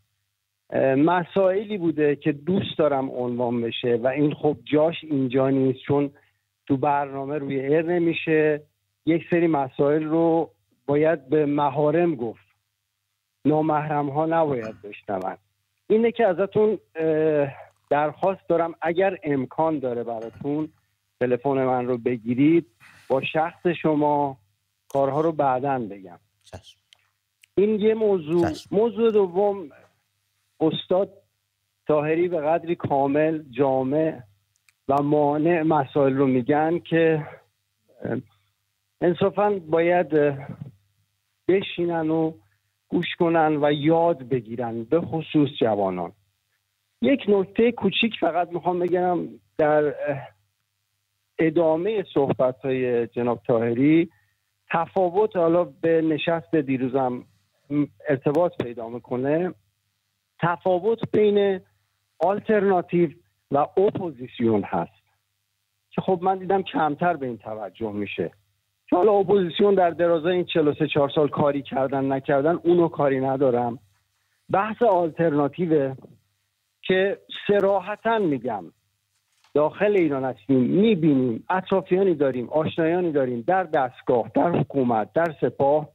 مسائلی بوده که دوست دارم عنوان بشه. و این خب جاش اینجا نیست چون تو برنامه روی ایر نمیشه. یک سری مسائل رو باید به مهارم گفت. نامحرم ها نباید بشنون. اینه که ازتون درخواست دارم. اگر امکان داره براتون تلفن من رو بگیرید با شخص شما کارها رو بعدا بگم. این یه موضوع. موضوع دوم استاد تاهری به قدری کامل جامع و مانع مسائل رو میگن که انصافا باید بشینن و گوش کنن و یاد بگیرن به خصوص جوانان. یک نکته کوچیک فقط می‌خوام بگم در ادامه صحبت های جناب تاهری تفاوت حالا به نشست دیروزم ارتباط پیدا می‌کنه. تفاوت بین آلترناتیو و اپوزیسیون هست که خب من دیدم کمتر به این توجه میشه. حالا اپوزیسیون در درازای این 43 4 سال کاری کردن نکردن اونو کاری ندارم. بحث آلترناتیو که صراحتا میگم داخل ایران هستیم می‌بینیم اطرافیانی داریم آشنایانی داریم در دستگاه در حکومت در سپاه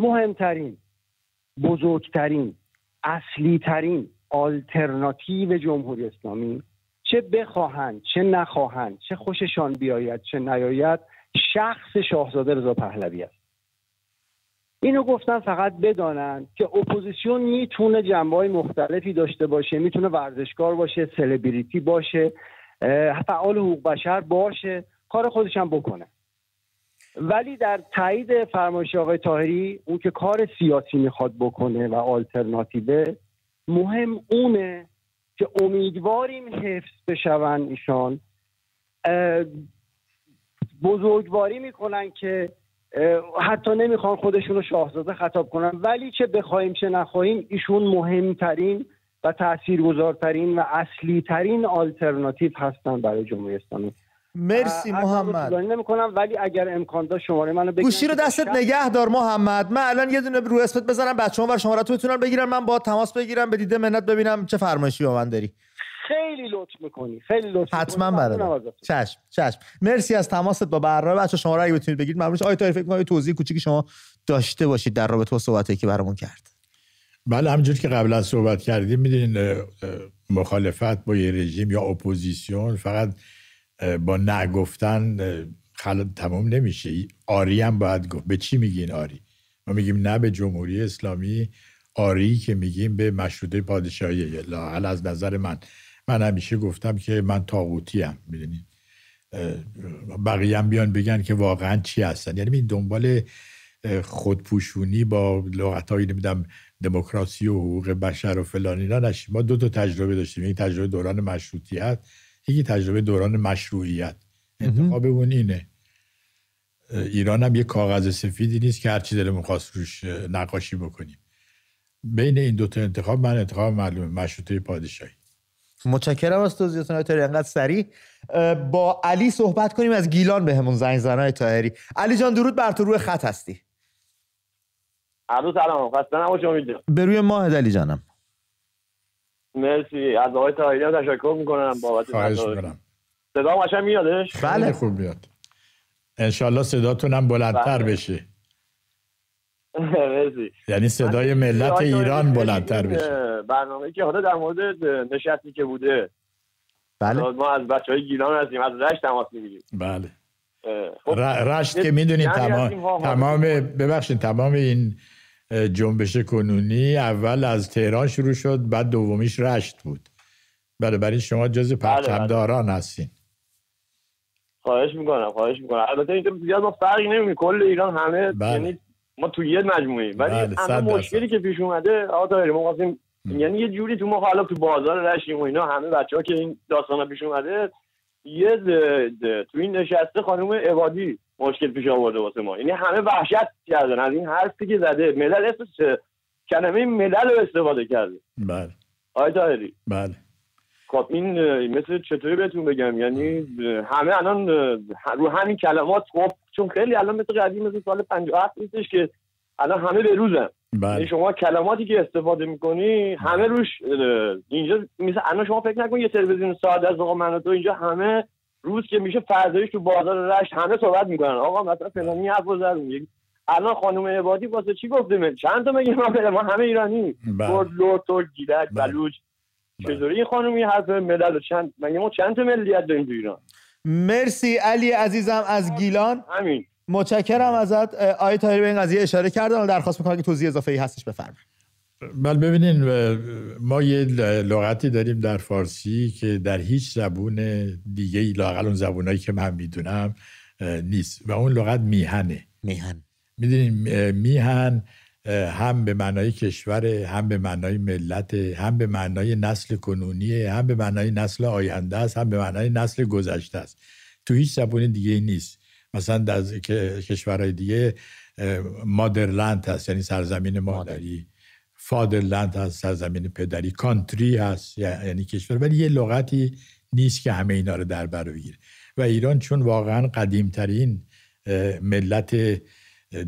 مهمترین بزرگترین اصلی ترین آلترناتیو جمهوری اسلامی چه بخواهند چه نخواهند چه خوششان بیاید چه نیاید شخص شاهزاده رضا پهلوی است. اینو گفتن فقط بدانند که اپوزیسیون می‌تونه جنبه های مختلفی داشته باشه می‌تونه ورزشکار باشه سلبریتی باشه فعال حقوق بشر باشه کار خودش هم بکنه. ولی در تایید فرمایش آقای تاهری اون که کار سیاسی می‌خواد بکنه و آلترناتیوه مهم اونه که امیدواریم حفظ بشون ایشان. بزرگواری می‌کنن که حتی نمی‌خوان خودشون رو شاهزاده خطاب کنن. ولی چه بخوایم چه نخواهیم ایشون مهمترین و تاثیرگذارترین و اصلی ترین آلترناتیو هستن برای جمهوری اسلامی. مرسی محمد. نمی‌کنم ولی اگر امکان داشت شماره منو بگیرم گوشی رو دستت نگه دار محمد. من الان یه دونه رو اسمت بزنم بچه‌ها و شماره تو بتونن بگیرن من با تماس بگیرم به دیده منت ببینم چه فرمایشی با من داری. خیلی لطف می‌کنی خیلی لطف حتما برادر. چشم چشم. مرسی از تماست با برنامه. بچه شما رو اگه بتونید بگید ممنون آیت فکر کنم توضیح کوچیکی شما داشته باشید در رابطه با صحبتی که برامون کرد. بله همونجور که قبلا صحبت کردیم می‌دونین مخالفت با یه رژیم یا اپوزیسیون فقط با نه گفتن خالی تمام نمیشه. آری هم باید گفت. به چی میگین آری؟ ما میگیم نه به جمهوری اسلامی آری که میگیم به مشروطه پادشاهی. لااقل از نظر من. من همیشه گفتم که من طاغوتی هم می‌دونید بقیه هم بیان بگن که واقعا چی هستن. یعنی این دنبال خودپوشونی با لغت هایی نمیدم دموکراسی و حقوق بشر و فلان اینا نشیم. ما دو تا تجربه داشتیم. یک تجربه دوران مشروطیت یکی تجربه دوران مشروعیت. انتخاب اون اینه. ایران هم یه کاغذ سفیدی نیست که هر چی دلمون خواست روش نقاشی بکنیم. بین این دوتا انتخاب من انتخاب معلومه. مشروطه پادشاهی. متشکرم از توضیحاتون های تاری انقدر سریع. با علی صحبت کنیم از گیلان به همون زنگ زنای تاهری علی جان درود بر تو روی خط هستی. عرض سلام خسته نباش امید به روی ماه علی جانم. مرسی از آقای تاهری هم تشکر می‌کنم بابت خواهش می‌کنم. صدا قشنگ میادش؟ بله. خوب میاد. انشالله صداتون هم بلندتر بله. بشه. یعنی صدای ملت ایران بلندتر بشه. برنامه که حالا در مورد نشستی که بوده. بله. ما از بچه های گیلان هستیم از رشت تماس می‌گیریم. بله. خب رشت که می‌دونید جمعی تمام تمام ببخشید تمام این جنبش کنونی اول از تهران شروع شد بعد دومیش رشت بود. بله برای شما جز بله. پرچمداران هستین. خواهش می‌کنم خواهش می‌کنم. البته اینجا زیاد ما فرقی نمی‌کنه کل ایران همه بله. یعنی ما تو یه مجموعه ولی بله، درصد. مشکلی که پیش اومده آقا ما خواستیم یعنی یه جوری تو ما حالا تو بازار رشیم و اینا همه بچه ها که این داستانا پیش اومده یه د- د- تو این نشسته خانم عبادی مشکل پیش آورده واسه ما. یعنی همه وحشت کردن. از این حرفی که زده ملل اسم کلمه ملل رو استفاده کرده. بله. آقای طاهری. بله. خب این مثل چطوری بهتون بگم؟ یعنی همه الان رو همین کلمات خب چون خیلی الان مثل قدیم مثل سال 57 نیستش که الان همه به روزن. یعنی بله شما کلماتی که استفاده می‌کنی همه روش اینجا مثل الان شما فکر نکن یه تلویزیون ساده از آقا من و تو اینجا همه روز که میشه فردایش تو بازار رشت همه صحبت می‌کنن. آقا مثلا فلانی حرف زد الان خانم عبادی واسه چی گفته؟ من چند تا میگه ما همه ایرانی. بله. کرد لرد ترک گیلک بله. بلوچ. بله. چطوری این خانم این حرف ملل و چند مگه ما چند تا ملیت داریم تو ایران؟ مرسی علی عزیزم از گیلان. همین. متشکرم ازت. آقای تاهری به این قضیه اشاره کردن و درخواست می‌کنم که توضیح اضافه ای هستش بفرمایید. بله ببینین ما یه لغتی داریم در فارسی که در هیچ زبون دیگه ای لاقل اون زبونایی که من می‌دونم نیست. و اون لغت میهنه. میهن. می‌دونین میهن هم به معنای کشور هم به معنای ملت هم به معنای نسل کنونی هم به معنای نسل آینده است هم به معنای نسل گذشته است. تو هیچ زبون دیگه ای نیست. مثلا در کشورهای دیگه مادرلند هست یعنی سرزمین مادری. فادرلند هست سرزمین پدری. کانتری هست یعنی کشور. ولی یه لغتی نیست که همه اینا رو در بر بگیره. و ایران چون واقعا قدیمترین ملت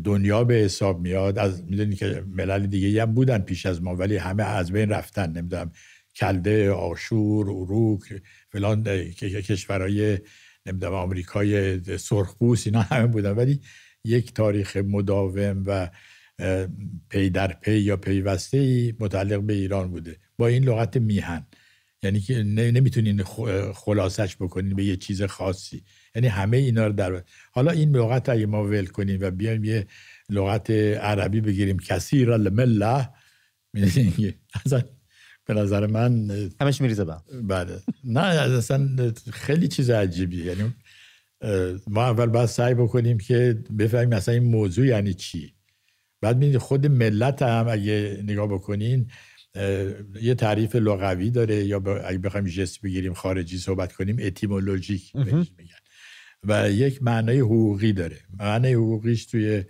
دنیا به حساب میاد. از می‌دونی که ملل دیگه هم بودن پیش از ما ولی همه از بین رفتن. نمی‌دونم کلده آشور اروک فلان کشورهای نمی‌دونم آمریکای سرخپوست اینا همه بودن. ولی یک تاریخ مداوم و پی در پی یا پیوسته ای متعلق به ایران بوده. با این لغت میهن. یعنی که نمی‌تونین خلاصش بکنین به یه چیز خاصی. یعنی همه اینا رو در حالا این لغت اگه ما ول کنیم و بیایم یه لغت عربی بگیریم کثیر المله اصلا به نظر من همش میریزه هم. بله. نه اصلا خیلی چیز عجیبیه. یعنی ما اول باید سعی بکنیم که بفهمیم مثلا این موضوع یعنی چی. بعد می‌دید خود ملت هم اگه نگاه بکنین یه تعریف لغوی داره یا با- اگه بخوایم جست بگیریم خارجی صحبت کنیم اتیمولوژیک بهش میگن. و یک معنای حقوقی داره. معنای حقوقیش توی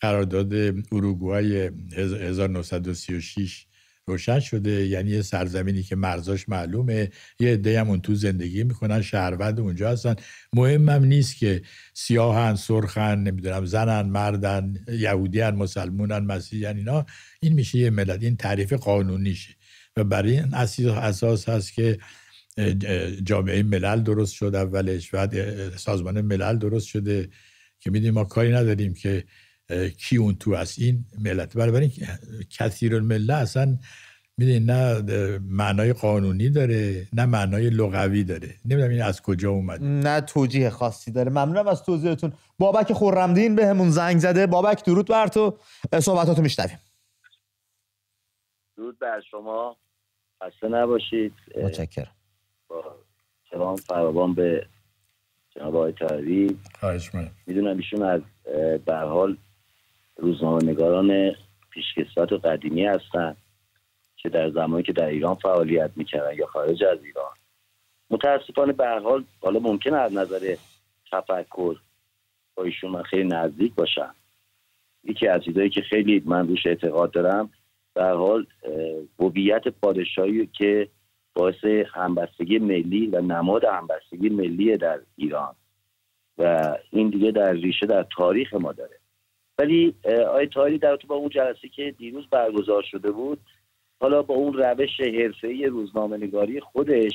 قرارداد اروگوای 1936 روشن شده. یعنی یه سرزمینی که مرزاش معلومه. یه عده هم اون تو زندگی می‌کنن شهروند اونجا هستن. مهمم نیست که سیاهن سرخن نمی‌دونم زنن مردن یهودیان مسلمونن مسیحیان اینا. این میشه یه ملت. این تعریف قانونیشه. و برای این اساس هست که جامعه ملل درست شد اولش بعد سازمان ملل درست شده که می‌دونیم ما کاری نداریم که کی اون تو است. این ملت. برای کثیر المله اصلا می‌دونی نه معنای قانونی داره نه معنای لغوی داره. نمی‌دونم این از کجا اومده نه توجیه خاصی داره. ممنونم از توضیحتون. بابک خورمدین به همون زنگ زده. بابک درود بر تو. صحبتاتو میشنویم. درود بر شما. خسته نباشید. متشکرم. با سلام فراوان به جناب آقای خواهش می‌دونم ایشون از به حال روزنامه نگاران پیشکسوت و قدیمی هستن که در زمانی که در ایران فعالیت می‌کردن یا خارج از ایران. متاسفانه به حال حالا ممکن از نظر تفکر با ایشون من خیلی نزدیک باشم. یکی از چیزایی که خیلی من روش اعتقاد دارم به حال هویت پادشاهی که باعث همبستگی ملی و نماد همبستگی ملی در ایران. و این دیگه در ریشه در تاریخ ما داره. ولی آقای تاری در تو با اون جلسه که دیروز برگزار شده بود حالا با اون روش حرفه‌ای روزنامه نگاری خودش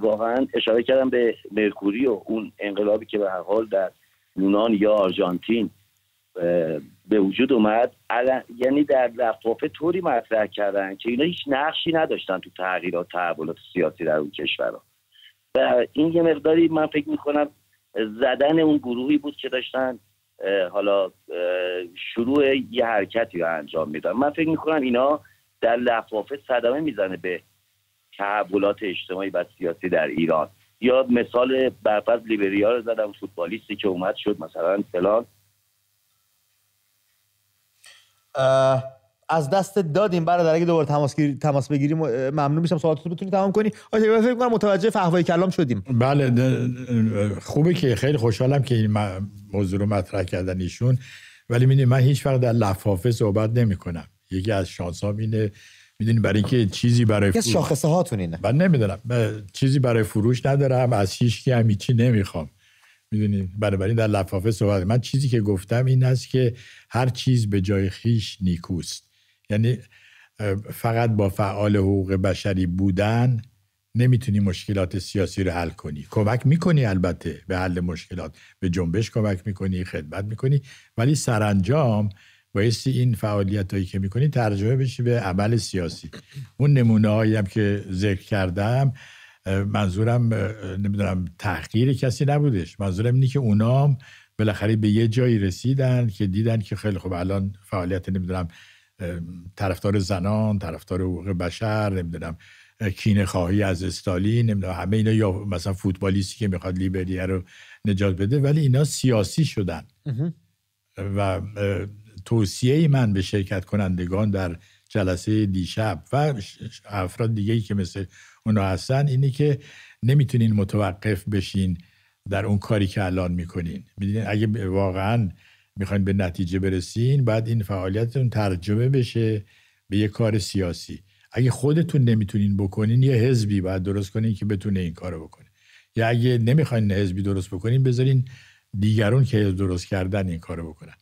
واقعا اشاره کردم به مرکوری و اون انقلابی که به هر حال در یونان یا آرژانتین به وجود اومد. یعنی در لفافه طوری مطرح کردن که اینا هیچ نقشی نداشتن تو تغییرات تحولات سیاسی در اون کشورها. و این یه مقداری من فکر می‌کنم زدن اون گروهی بود که داشتن حالا شروع یه حرکتی رو انجام میدن من فکر می‌کنم اینا در لفافه صدمه می‌زنه به تحولات اجتماعی و سیاسی در ایران. یا مثال برفض لیبریا رو زدم فوتبالیستی که اومد شد مثلا فلان. از دست دادیم برادر اگه دوباره تماس تماس بگیریم ممنون میشم سوالاتتون بتونید تمام کنی. آیا فکر کنم متوجه فهوای کلام شدیم. بله خوبه که خیلی خوشحالم که این موضوع رو مطرح کردن ایشون. ولی می‌دونی من هیچ وقت در لفافه صحبت نمی کنم یکی از شانسام اینه می‌دونی برای اینکه چیزی برای فروش شاخصه هاتون اینه. من نمی‌دونم. چیزی برای فروش ندارم از هیچ کی هم چی نمی‌خوام. می‌دونی؟ برای در لفافه صحبت من چیزی که گفتم این است که هر چیز به جای خیش نیکوست. یعنی فقط با فعال حقوق بشری بودن نمی‌تونی مشکلات سیاسی رو حل کنی. کمک می‌کنی البته به حل مشکلات. به جنبش کمک می‌کنی خدمت می‌کنی. ولی سرانجام بایستی این فعالیت هایی که می‌کنی ترجمه بشی به عمل سیاسی. اون نمونه هم که ذکر کردم منظورم نمی‌دونم تحقیر کسی نبودش. منظورم اینه که اونام بالاخره به یه جایی رسیدن که دیدن که خیلی خوب الان فعالیت نمی‌دونم طرفدار زنان طرفدار حقوق بشر نمی‌دونم کینه خواهی از استالین نمی‌دونم همه اینا یا مثلا فوتبالیستی که می‌خواد لیبریه رو نجات بده ولی اینا سیاسی شدن. و توصیه من به شرکت کنندگان در جلسه دیشب و افراد دیگه ای که مثل اونا هستن اینه که نمی‌تونین متوقف بشین در اون کاری که الان می‌کنین. می‌دونین اگه واقعا می‌خواین به نتیجه برسین باید این فعالیتتون ترجمه بشه به یه کار سیاسی. اگه خودتون نمی‌تونین بکنین یه حزبی باید درست کنین که بتونه این کارو بکنه. یا اگه نمی‌خواین حزبی درست بکنین بذارین دیگرون که درست کردن این کارو بکنن.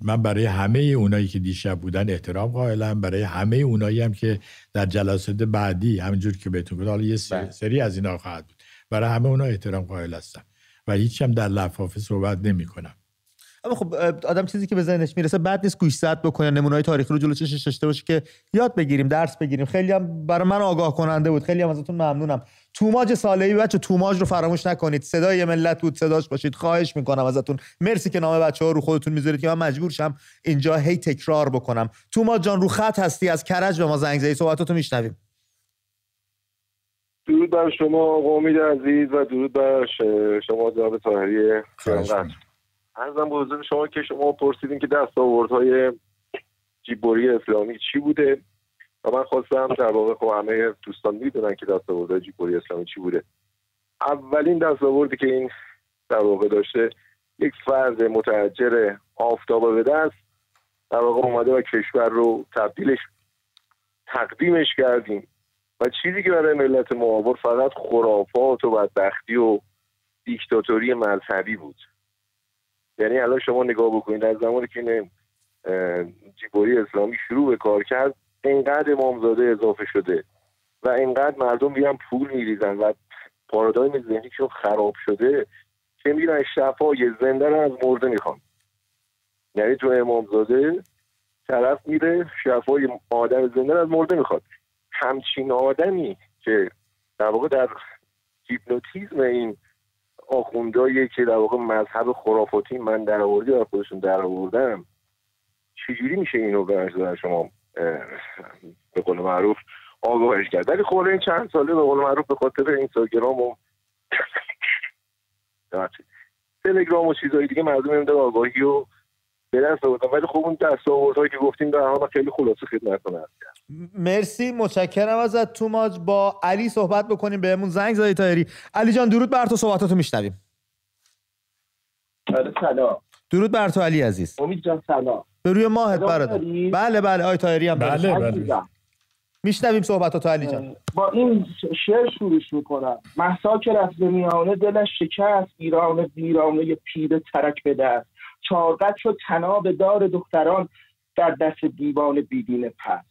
من برای همه اونایی که دیشب بودن احترام قائلم. برای همه اونایی هم که در جلسات بعدی همینجور که بهتون گفتم حالا یه بله. سری از اینا خواهد بود. برای همه اونا احترام قائل هستم. و هیچ هم در لفافه صحبت نمی کنم اما خب آدم چیزی که به ذهنش می‌رسه بعد نیست گوش زد بکنه نمونه‌های تاریخی رو جلو چشش داشته باشه که یاد بگیریم درس بگیریم. خیلی هم برای من آگاه کننده بود. خیلی هم ازتون ممنونم. توماج صالحی بچه توماج رو فراموش نکنید. صدای ملت بود صداش باشید. خواهش می‌کنم ازتون. مرسی که نام بچه ها رو خودتون می‌ذارید که من مجبور شم اینجا هی تکرار بکنم. توماج جان رو خط هستی. از کرج به ما زنگ زدی. صحبتاتو میشنویم. درود بر شما امید عزیز و درود بر شما جناب طاهری. ارزم به حضور شما که شما پرسیدین که دستاوردهای جیبوری اسلامی چی بوده و من خواستم در واقع خب همه دوستان می‌دونن که دستاوردهای جیبوری اسلامی چی بوده. اولین دستاوردی که این در واقع داشته یک فرد متحجر آفتابه به دست در واقع اومده و کشور رو تبدیلش تقدیمش کردیم و چیزی که برای ملت معاور فقط خرافات و بدبختی و دیکتاتوری مذهبی بود. یعنی الان شما نگاه بکنید از زمانی که جیبوری اسلامی شروع به کار کرد اینقدر امامزاده اضافه شده و اینقدر مردم بیان پول میریزن و پارادایم ذهنیشون خراب شده که میرن شفای زنده رو از مرده می‌خوان. یعنی تو امامزاده طرف میره شفای آدم زنده رو از مرده می‌خواد. همچین آدمی که در واقع در هیپنوتیزم این آخوندایی که در واقع مذهب خرافاتی من در آوردی و خودشون در آوردم چجوری میشه اینو به شما به قول معروف آگاهش کرد؟ ولی خب این چند ساله به قول معروف به خاطر اینستاگرام و [LAUGHS] تلگرام و چیزهای دیگه مردم این آگاهی و دست آوردن ولی خب اون که گفتیم در حال خیلی خلاصه خدمتتون هست مرسی متشکرم ازت توماج با علی صحبت بکنیم بهمون زنگ زدی تایری. علی جان درود بر تو صحبتاتو میشنویم. سلام. درود بر تو علی عزیز. امید جان سلام. به روی ماهت برادر. بله بله آی تایری هم بله بله. میشنویم صحبتاتو علی جان. با این شعر شروعش می‌کنم. محسا که رفت میانه دلش شکست ایران ویرانه پیر ترک به دست. چارقد شد تناب دار دختران در دست دیوان بیدین پس.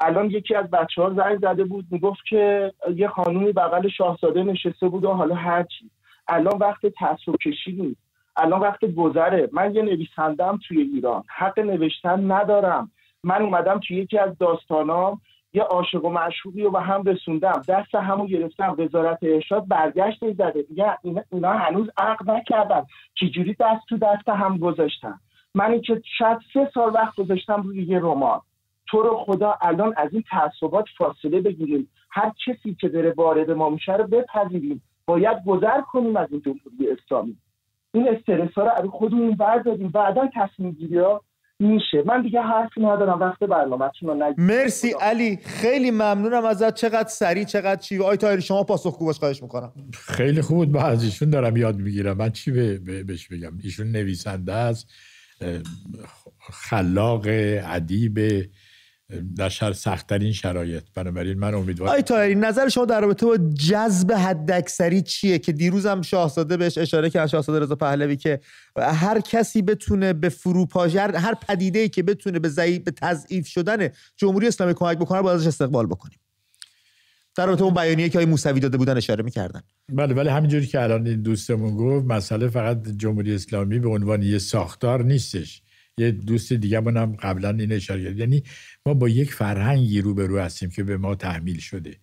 الان یکی از بچه ها زنگ زده بود می‌گفت که یه خانومی بغل شاهزاده نشسته بود و حالا هرچی الان وقت تعصب کشی نیست. الان وقت گذره. من یه نویسندم توی ایران. حق نوشتن ندارم. من اومدم توی یکی از داستانام یه عاشق و معشوقی رو به هم رسوندم. دست همو گرفتم وزارت ارشاد برگشت زده دیگه اینا, هنوز عقل نکردن. چجوری دست تو دست هم گذاشتن؟ من که شاید سه سال وقت گذاشتم روی یه رمان. تو رو خدا الان از این تعصبات فاصله بگیریم. هر کسی که داره وارد ما میشه رو بپذیریم. باید گذر کنیم از این جمهوری اسلامی. این استرس ها رو از خودمون برداریم. بعدا تصمیم گیری ها میشه. من دیگه حرفی ندارم. وقت برنامه‌تون رو مرسی. علی خیلی ممنونم ازت. چقدر سریع چقدر چی؟ آی تایری شما پاسخ باش خواهش می‌کنم. خیلی خوب با از ایشون دارم یاد می‌گیرم. من چی بهش بگم ایشون نویسنده است. خلاق ادیب. در شر سختترین شرایط. بنابراین من امیدوارم آی تایری نظر شما در رابطه با جذب حداکثری چیه؟ که دیروز هم شاهزاده بهش اشاره کرد شاهزاده رضا پهلوی که هر کسی بتونه به فروپاشی هر, هر پدیده ای که بتونه به ضعیف به تضعیف شدن جمهوری اسلامی کمک بکنه باید ازش استقبال بکنیم. در رابطه اون بیانیه که های موسوی داده بودن اشاره می‌کردن. بله ولی همینجوری که الان این دوستمون گفت مسئله فقط جمهوری اسلامی به عنوان یه ساختار نیستش. یه دوست دیگه هم قبلا این اشاره کرد. یعنی ما با یک فرهنگی روبرو هستیم که به ما تحمیل شده.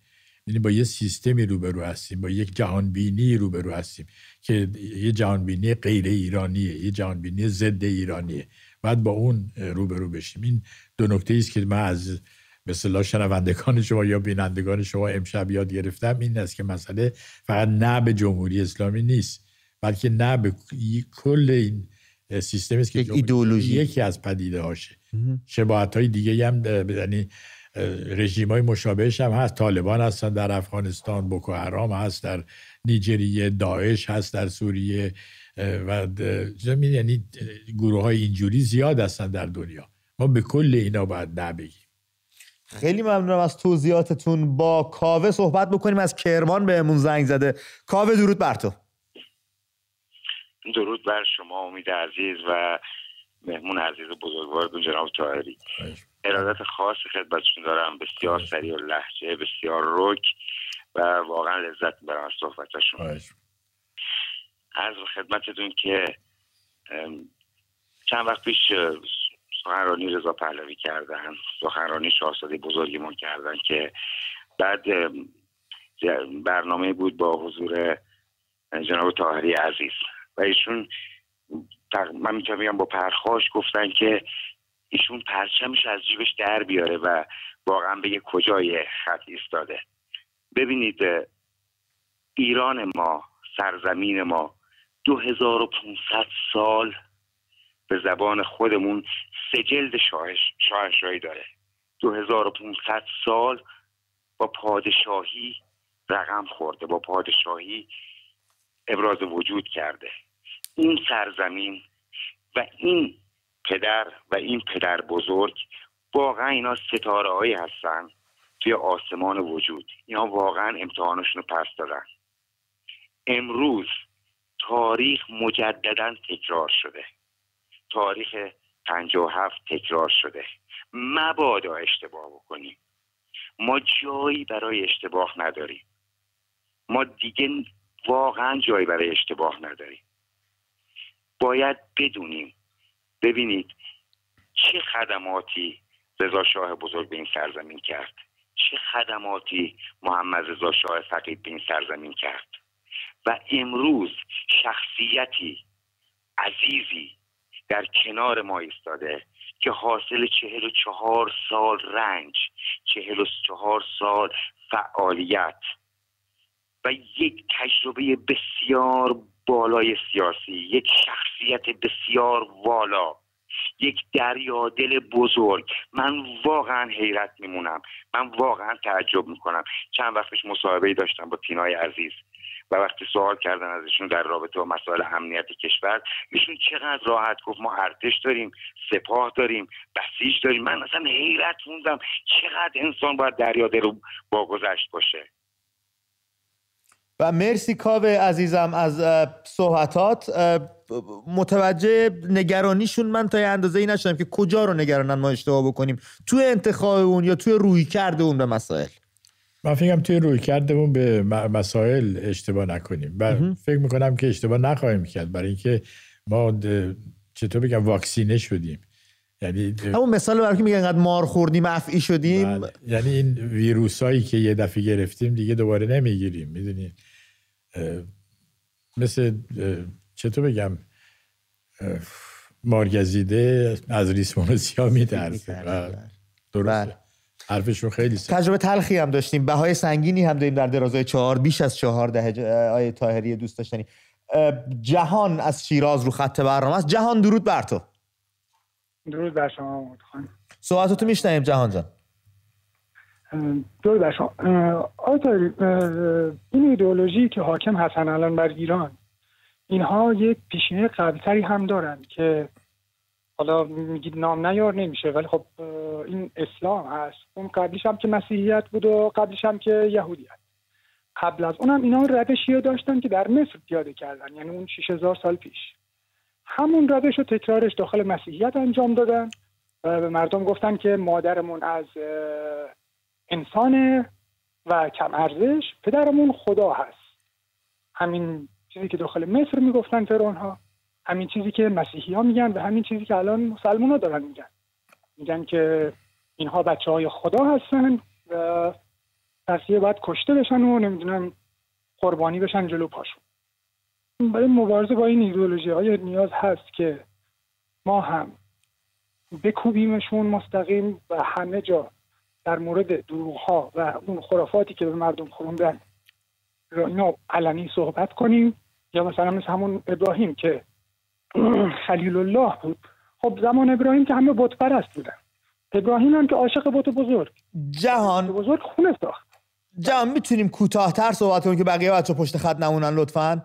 یعنی با یه سیستمی روبرو هستیم با یک جهانبینی روبرو هستیم که یه جهانبینی غیر ایرانیه یه جهانبینی ضد ایرانیه. باید با اون روبرو بشیم. این دو نکته است که من از صلاح شنوندگان شما یا بینندگان شما امشب یاد گرفتم. این است که مسئله فقط نه به جمهوری اسلامی نیست بلکه نه به کل این سیستمی است که ایدئولوژی. یکی از پدیده هاشه شباهت های دیگه هم یعنی رژیم های مشابهش هم هست. طالبان هستن در افغانستان بوکو حرام هست در نیجریه داعش هست در سوریه و زمین یعنی گروه های اینجوری زیاد هستن در دنیا. ما به کل اینا باید نبگیم. خیلی ممنونم از توضیحاتتون. با کاوه صحبت بکنیم. از کرمان بهمون زنگ زده. کاوه درود بر تو. درود بر شما امید عزیز و مهمون عزیز بزرگوار جناب تاهری ارادت خاص خدمتشون دارم. بسیار سریع و لحجه بسیار رک و واقعا لذت می‌برم از صحبتشون از خدمتتون که چند وقت پیش سخنرانی رضا پهلوی کردن سخنرانی شاهزاده بزرگمون کردن که بعد برنامه بود با حضور جناب تاهری عزیز. و ایشون من می‌تونم بگم با پرخاش گفتن که ایشون پرچمش از جیبش در بیاره و واقعا بگه کجای خط ایستاده. ببینید ایران ما سرزمین ما دو هزار و سال به زبان خودمون سجلد شاهشاهی داره. دو هزار و سال با پادشاهی رقم خورده. با پادشاهی ابراز وجود کرده. این سرزمین و این پدر و این پدر بزرگ واقعا اینا ستاره هایی هستن توی آسمان وجود. اینا واقعا امتحانشون رو پس دادن. امروز تاریخ مجددا تکرار شده. تاریخ هفت تکرار شده. مبادا اشتباه بکنیم. ما جایی برای اشتباه نداریم. ما دیگه واقعا جایی برای اشتباه نداریم. باید بدونیم ببینید چه خدماتی رضا شاه بزرگ به این سرزمین کرد. چه خدماتی محمد رضا شاه فقید به این سرزمین کرد. و امروز شخصیتی عزیزی در کنار ما ایستاده که حاصل چهل و چهار سال رنج چهل و چهار سال فعالیت و یک تجربه بسیار بالای سیاسی یک شخصیت بسیار والا یک دریا دل بزرگ. من واقعا حیرت میمونم. من واقعا تعجب می‌کنم. چند وقت پیش مصاحبه داشتم با تینای عزیز و وقتی سوال کردن ازشون در رابطه با مسائل امنیت کشور ایشون چقدر راحت گفت ما ارتش داریم سپاه داریم بسیج داریم. من اصلا حیرت موندم چقدر انسان باید دریا رو باگذشت باشه. و مرسی کاوه عزیزم از صحبتات. متوجه نگرانیشون من تا یه اندازه ای نشدم که کجا رو نگرانن ما اشتباه بکنیم. توی انتخاب اون یا توی روی کرده اون به مسائل؟ من فکرم توی روی کردمون به مسائل اشتباه نکنیم. و فکر می‌کنم که اشتباه نخواهیم کرد. برای اینکه ما چطور بگم واکسینه شدیم. یعنی همون مثال برای که میگن انقدر مار خوردیم افعی شدیم. بله. یعنی این ویروس هایی که یه دفعه گرفتیم دیگه دوباره نمی‌گیریم. می‌دونی؟ مثل چطور بگم مارگزیده از ریسمونوسیا میترسه. درست بله. حرفشون خیلی سن. تجربه تلخی هم داشتیم. بهای سنگینی هم داریم در درازای چهار بیش از چهار دهه آیه تاهری دوست داشتنی. جهان از شیراز رو خط برنامه است. جهان درود بر تو. درود بر شما خان صحبتتو میشنیم جهان جان. درود بر شما این ایدئولوژی که حاکم هستن الان بر ایران اینها یک پیشینه قبلتری هم دارن که حالا میگید نام نیار نمیشه ولی خب این اسلام هست. اون قبلیش هم که مسیحیت بود و قبلیش هم که یهودیت قبل از اونم اینا روشی رو داشتن که در مصر پیاده کردن یعنی اون 6000 سال پیش. همون روش و تکرارش داخل مسیحیت انجام دادن و به مردم گفتن که مادرمون از انسان و کم ارزش پدرمون خدا هست. همین چیزی که داخل مصر می‌گفتن فرعون ها همین چیزی که مسیحی ها میگن و همین چیزی که الان مسلمان ها دارن میگن. میگن که اینها بچه های خدا هستن و پس باید کشته بشن و نمی‌دونم قربانی بشن جلو پاشون. برای مبارزه با این ایدئولوژی های نیاز هست که ما هم بکوبیمشون مستقیم و همه جا در مورد دروغ ها و اون خرافاتی که به مردم خوندن اینا علنی صحبت کنیم یا مثلا مثل همون ابراهیم که [CLEARS THROAT] خلیل الله بود. خب زمان ابراهیم که همه بت پرست بودن. ابراهیم هم که عاشق بت بزرگ. جهان. بزرگ خونه ساخت. جهان می‌تونیم کوتاهتر صحبت کنیم که بقیه بچه پشت خط نمونن لطفا؟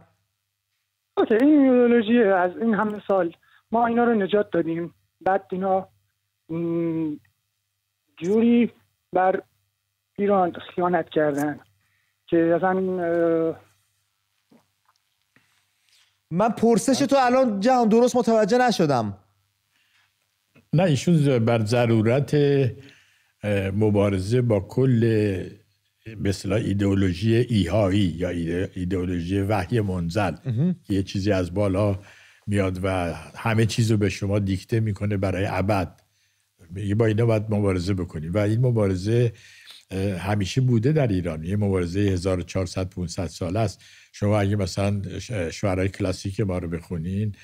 اوکی این ایدئولوژی از این همه سال ما اینا رو نجات دادیم. بعد اینا جوری بر ایران خیانت کردن. که اصلا من پرسش تو الان جهان درست متوجه نشدم. نه ایشون بر ضرورت مبارزه با کل مثلا ایدئولوژی ایهایی یا ایدئولوژی وحی منزل. که یه چیزی از بالا میاد و همه چیز رو به شما دیکته می‌کنه برای ابد. با اینا باید مبارزه بکنیم. و این مبارزه همیشه بوده در ایران. یه مبارزه 1400 500 سال است. شما اگه مثلا شعرهای کلاسیک ما رو بخونین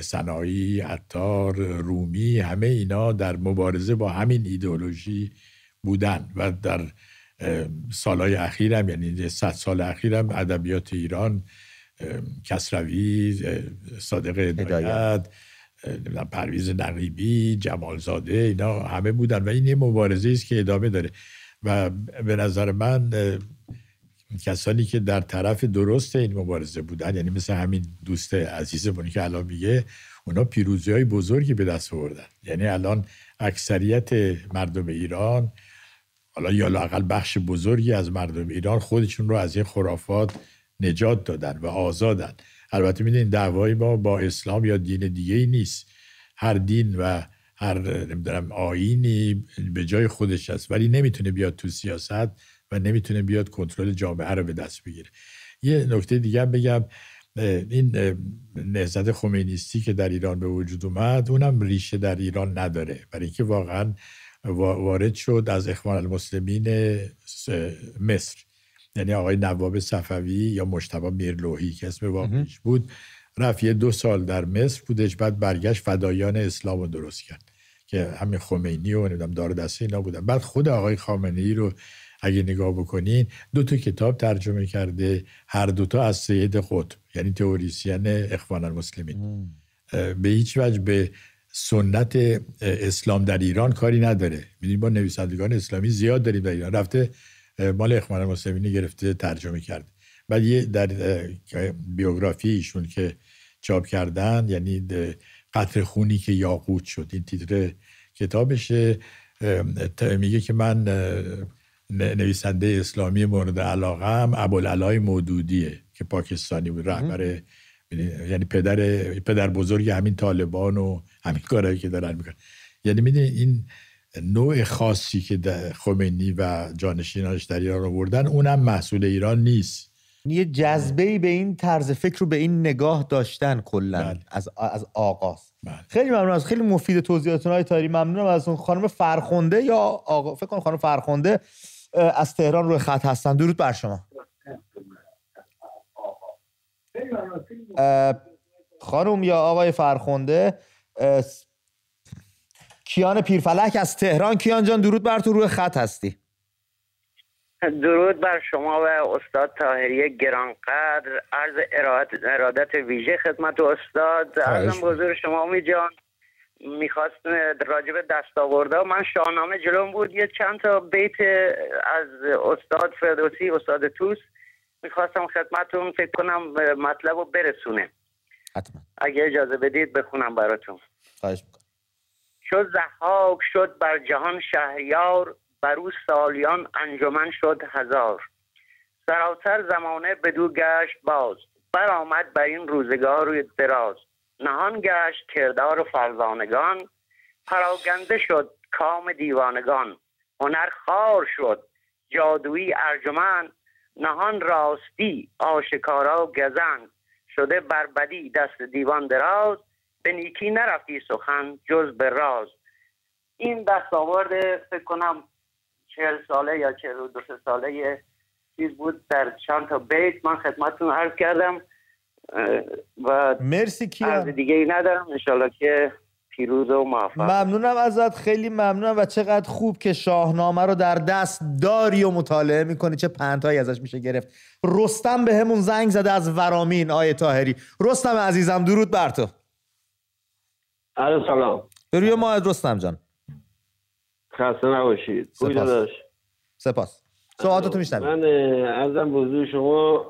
صناعی، عطار، رومی همه اینا در مبارزه با همین ایدئولوژی بودن. و در سالهای اخیرم یعنی صد سال اخیرم ادبیات ایران کسروی صادق هدایت پرویز نقیبی جمالزاده اینا همه بودن و این یه مبارزه است که ادامه داره. و به نظر من کسانی که در طرف درست این مبارزه بودن یعنی مثل همین دوست عزیزمونی که الان میگه اونا پیروزی های بزرگی به دست آوردن. یعنی الان اکثریت مردم ایران حالا یا لاقل بخش بزرگی از مردم ایران خودشون رو از این خرافات نجات دادن و آزادن. البته می‌دونین دعوای ما با اسلام یا دین دیگه ای نیست. هر دین و هر نمی‌دونم آینی به جای خودش هست ولی نمی‌تونه بیاد تو سیاست و نمی‌تونه بیاد کنترل جامعه رو به دست بگیره. یه نکته دیگه بگم. این نهضت خمینیستی که در ایران به وجود اومد اونم ریشه در ایران نداره. برای اینکه واقعا وارد شد از اخوان المسلمین مصر. یعنی آقای نواب صفوی یا مشتبه میرلوهی که اسم واقعیش بود رفت یه دو سال در مصر بودش بعد برگشت فدایان اسلام رو درست کرد که همین خمینی و نمی‌دونم دار دسته اینا بودن. بعد خود آقای خامنه ای رو اگه نگاه بکنین دو تا کتاب ترجمه کرده هر دوتا از سید قطب یعنی تئوریسین اخوان المسلمین. به هیچ وجه به سنت اسلام در ایران کاری نداره. می‌دونیم با نویسندگان اسلامی زیاد داریم در ایران. رفته مال اخوان المسلمین گرفته ترجمه کرده بعد یه در بیوگرافی ایشون که چاپ کردن یعنی قطر خونی که یاقوت شد این تیتر کتابشه. میگه که من نویسنده اسلامی مورد علاقه هم ابوالعلای مودودیه که پاکستانی بود رهبر یعنی پدر پدر بزرگ همین طالبان و همین کارهایی که دارن می‌کنن. یعنی می‌دونی این نوع خاصی که خمینی و جانشینانش در ایران آوردن اونم محصول ایران نیست. یه جذبه به این طرز فکر رو به این نگاه داشتن کلا بله. از از آغاز بله. خیلی ممنون از خیلی مفید توضیحاتون های تاری ممنونم از اون خانم فرخنده یا آقا فکر کنم خانم فرخنده از تهران روی خط هستن. درود بر شما. خانم یا آقای فرخنده کیان پیرفلک از تهران. کیان جان درود بر تو روی خط هستی. درود بر شما و استاد تاهری گرانقدر. عرض ارادت ویژه خدمت استاد. عرضم حضور شما امی جان. می‌خواست راجب دستاورده من شاهنامه جلوم بود. یه چند تا بیت از استاد فردوسی استاد توس می‌خواستم خدمتون فکر کنم مطلب رو برسونه حتما. اگه اجازه بدید بخونم براتون. خواهش می‌کنم. شد زحاک شد بر جهان شهریار بر او سالیان انجمن شد هزار. سراسر زمانه بدو گشت باز برآمد بر این روزگار دراز. نهان گشت کردار فرزانگان پراگنده شد کام دیوانگان. هنر خار شد جادویی ارجمند. نهان راستی آشکارا گزند. شده بربدی دست دیوان دراز. به نیکی نرفتی سخن جز به راز. این دستاورد فکر کنم چهل ساله یا چهل و دو ساله چیز بود در چند تا بیت. من خدمتتون عرض کردم و مرسی کیان دیگه ای ندارم. انشالله که پیروز و موفق. ممنونم ازت خیلی ممنونم و چقدر خوب که شاهنامه رو در دست داری و مطالعه می‌کنی. چه پندهایی ازش میشه گرفت. رستم به همون زنگ زده از ورامین آیه تاهری رستم عزیزم درود بر تو. سلام. روی ما رستم جان. خسته نباشید. سپاس. سپاس. سوالاتو میشنم من ازم بزرگ شما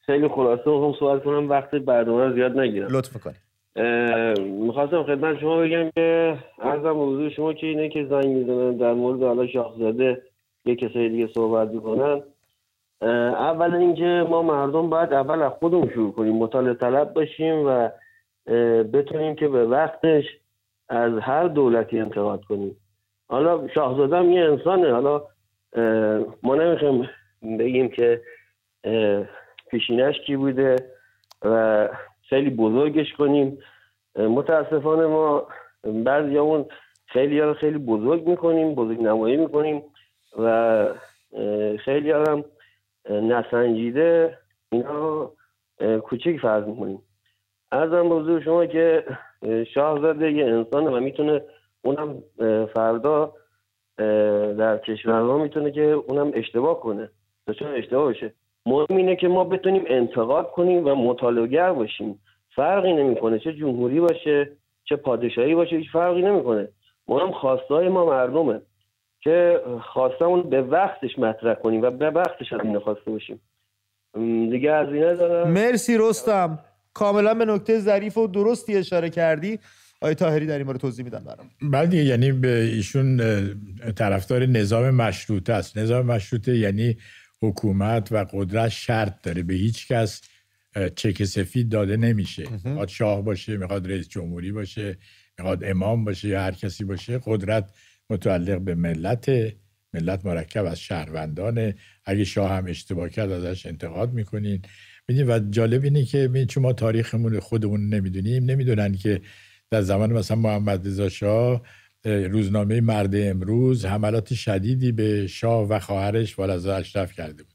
خیلی خلاصه می‌خوام سوال کنم. وقت برنامه زیاد نگیرم. لطف کنی می‌خواستم خدمت شما بگم که ارزم موضوع شما که اینه که زنگ می‌زنن در مورد حالا شاهزاده یه کسای دیگه صحبت می‌کنن. اول اینکه ما مردم باید اول از خودمون شروع کنیم مطالعه طلب باشیم و بتونیم که به وقتش از هر دولتی انتقاد کنیم. حالا شاهزاده هم یه انسانه. حالا ما نمی‌خوایم بگیم که پیشینش کی بوده و خیلی بزرگش کنیم. متاسفانه ما بعضیامون خیلی ها خیلی بزرگ می‌کنیم بزرگ نمایی می‌کنیم و خیلی هم نسنجیده. اینا کوچک فرض می‌کنیم. ارزم بزرگ شما که شاهزاده یه انسانه و می‌تونه اونم فردا در کشورها می‌تونه که اونم اشتباه کنه. چون اشتباه بشه مهم اینه که ما بتونیم انتقاد کنیم و مطالعهگر باشیم. فرقی نمی‌کنه چه جمهوری باشه چه پادشاهی باشه هیچ فرقی نمی‌کنه. مهم خواستای ما مردمه که خواستمون به وقتش مطرح کنیم و به وقتش این خواسته باشیم. دیگه از این مرسی رستم. کاملا به نکته ظریف و درستی اشاره کردی. آقای تاهری در این مورد توضیح میدن برام. بعد یعنی به ایشون طرفدار نظام مشروطه است. نظام مشروطه یعنی حکومت و قدرت شرط داره. به هیچ کس چک سفید داده نمیشه. می‌خواد شاه باشه می‌خواد رئیس جمهوری باشه می‌خواد امام باشه یا هر کسی باشه. قدرت متعلق به ملت ملت مرکب از شهروندانه. اگه شاه هم اشتباه کرد ازش انتقاد می‌کنین. و جالب اینه که چون ما تاریخمون خودمون نمی‌دونیم نمی‌دونن که در زمان مثلا محمد رضا شاه روزنامه مرد امروز حملات شدیدی به شاه و خواهرش والازا اشرف کرده بود.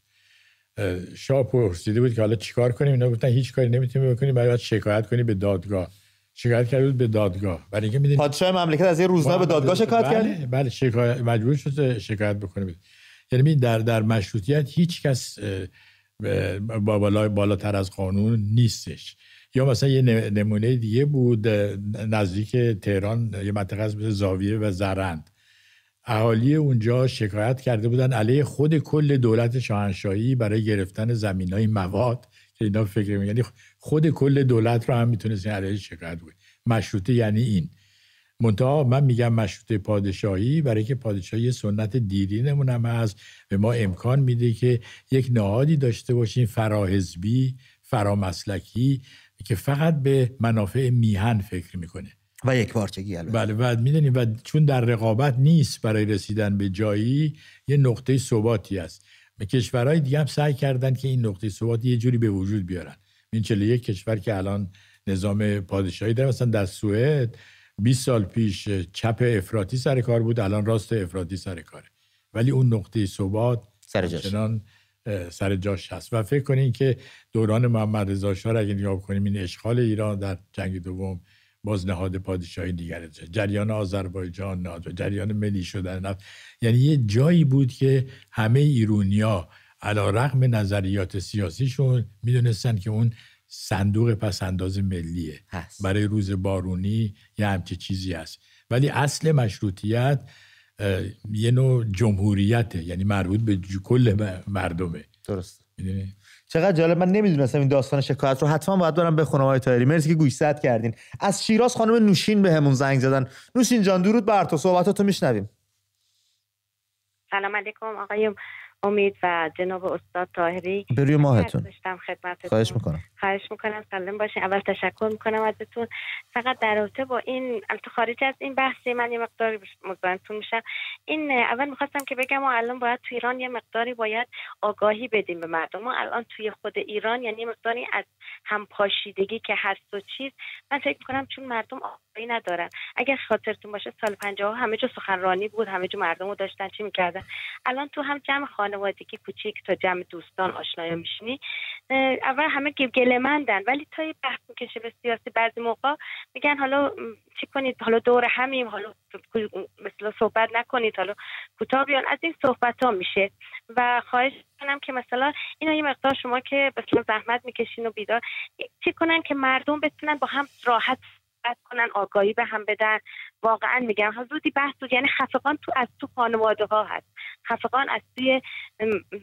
شاه پرسیده بود که حالا چیکار کنیم؟ اینا گفتن هیچ کاری نمی‌تونیم بکنیم باید شکایت کنی به دادگاه؟ شکایت کرده بود به دادگاه. برای اینکه می‌دونید پادشاه مملکت از یه روزنامه به دادگاه شکایت بله کرد؟ بله شکایت مجبور شد شکایت بکنه. یعنی در در مشروطیت هیچ کس بالا بالاتر از قانون نیستش. یا مثلا یه نمونه دیگه بود نزدیک تهران یه منطقه از زاویه و زرند. اهالی اونجا شکایت کرده بودن علیه خود کل دولت شاهنشاهی برای گرفتن زمین های مواد که اینا فکر می- یعنی خود کل دولت رو هم می‌تونست علیه شکایت بود مشروطه یعنی این. منتها من میگم مشروطه پادشاهی برای که پادشاهی سنت دیرینمون هم هست به ما امکان میده که یک نهادی داشته باشیم فراحزبی فرامسلکی که فقط به منافع میهن فکر می‌کنه. و یک پارچگی البته. بله و می‌دونی و چون در رقابت نیست برای رسیدن به جایی یه نقطه ثباتی است و کشورهای دیگه هم سعی کردن که این نقطه ثبات یه جوری به وجود بیارن. این 41 کشور که الان نظام پادشاهی داره مثلا در سوئد 20 سال پیش چپ افراطی سر کار بود الان راست افراطی سر کاره. ولی اون نقطه ثبات سر اه، سر جاش هست. و فکر کنین که دوران محمد رضا شاه را اگه نگاه کنیم این اشغال ایران در جنگ دوم باز نهاد پادشاهی دیگر جریان آذربایجان نهاد و جریان ملی شدن نفت. یعنی یه جایی بود که همه ایرونیا علا رقم نظریات سیاسیشون می‌دونستن که اون صندوق پسنداز ملیه. هست. برای روز بارونی یه همچی چیزی هست. ولی اصل مشروطیت یه نوع جمهوریته. یعنی مربوط به کل مردمه. درست. می‌دونی؟ چقدر جالب. من نمی‌دونستم این داستان شکایت رو. حتما باید برم بخونم آقای طاهری. مرسی که گوشزد کردین. از شیراز خانم نوشین به همون زنگ زدن. نوشین جان درود بر تو. صحبتاتو میشنویم. سلام علیکم آقای امید و جناب استاد طاهری. به روی ماهتون. خدمتتون. خواهش می‌کنم. خواهش می‌کنم. سلام باشین. اول تشکر می‌کنم ازتون. فقط در رابطه با این البته خارج از این بحثی من یه مقدار مزاحمتون میشم. این اول می‌خواستم که بگم ما الان باید تو ایران یه مقداری باید آگاهی بدیم به مردم. ما الان توی خود ایران یعنی مقداری از همپاشیدگی که هست و چیز من فکر می‌کنم چون مردم آگاهی ندارن. اگر خاطرتون باشه سال 50 همه جا سخنرانی بود همه جا مردم رو داشتن چی می‌کردن. الان تو هم جمع خانوادگی کوچیک تا جمع دوستان آشنایا میشینی. اول همه گل- گلهمندن. ولی تا یه بحث می‌کشه به سیاسی بعضی موقع میگن حالا چی کنید؟ حالا دور همیم. حالا مثلا صحبت نکنید. حالا کوتاه بیان. از این صحبت ها میشه. و خواهش کنم که مثلا اینا یه مقدار شما که مثلا زحمت می‌کشین و بیدار چی کنن که مردم بتونن با هم راحت صحبت کنن آگاهی به هم بدن. واقعا میگم حضوری بحث بود یعنی خفقان تو از تو خانواده ها هست. خفقان از توی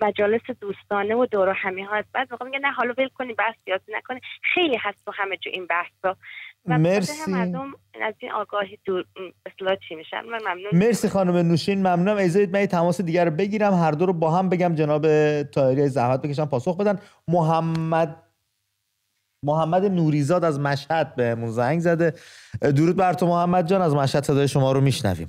مجالس دوستانه و دور و همی ها هست. بعد موقع میگه نه حالا ول کنی بحث سیاسی نکنه خیلی هست تو همه جا این بحث ها و مرسی. مردم از این آگاهی دور م، اصلاح چی میشن من ممنون. مرسی خانم نوشین ممنونم. اجازه من تماس دیگر رو بگیرم. هر دو رو با هم بگم. جناب طاهری زحمت بکشن پاسخ بدن. محمد محمد نوریزاد از مشهد بهمون زنگ زده. درود بر تو محمد جان از مشهد صدای شما رو میشنویم.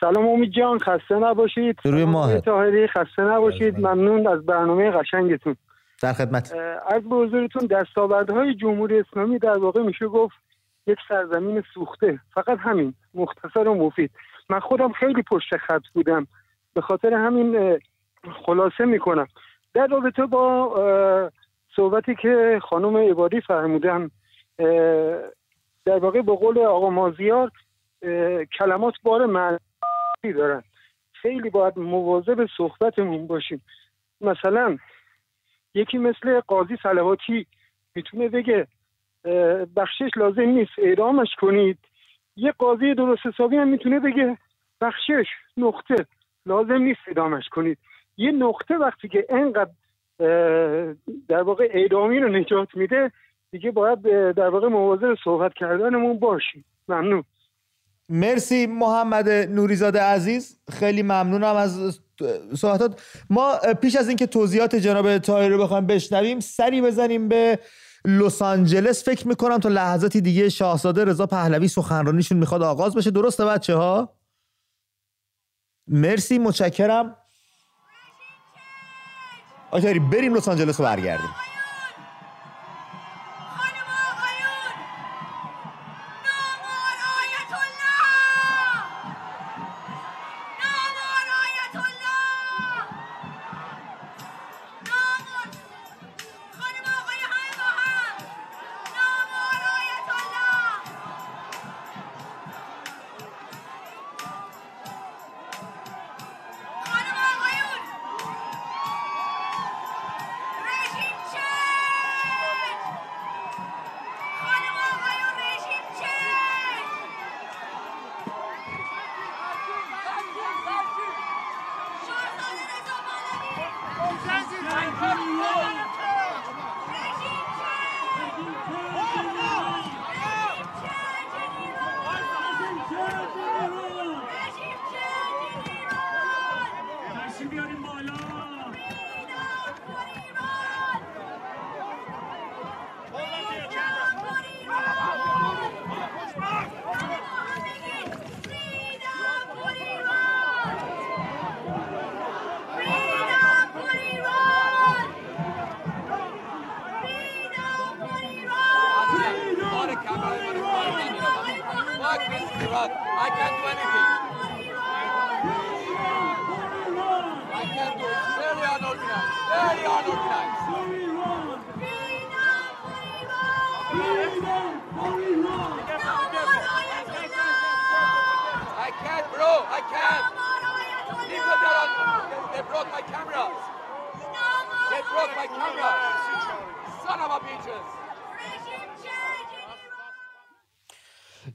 سلام امید جان خسته نباشید. روی. آقای طاهری خسته نباشید. ممنون از برنامه قشنگتون. در خدمت. عرض به حضورتون دستاوردهای جمهوری اسلامی در واقع میشه گفت یک سرزمین سوخته. فقط همین مختصر و مفید. من خودم خیلی پشت خط بودم. به خاطر همین خلاصه می‌کنم. در رابطه با صحبتی که خانم عبادی فرمودن در واقع به قول آقا مازیار کلمات بار معنی دارن. خیلی باید مواظب صحبتمون باشیم. مثلا یکی مثل قاضی صلواتی می‌تونه بگه بخشش لازم نیست اعدامش کنید. یه قاضی درست حسابی هم می‌تونه بگه بخشش نقطه لازم نیست اعدامش کنید. یه نقطه وقتی که انقدر در واقع اعدامی رو نجات میده دیگه باید در واقع مواظب صحبت کردنمون باشیم. ممنون. مرسی محمد نوریزاده عزیز. خیلی ممنونم از صحبتات. ما پیش از اینکه توضیحات جناب طاهری رو بخوایم بشنویم سری بزنیم به لس آنجلس. فکر می‌کنم تا لحظاتی دیگه شاهزاده رضا پهلوی سخنرانیشون می‌خواد آغاز بشه. درسته بچه ها مرسی متشکرم. آقای بریم لس آنجلس رو برگردیم.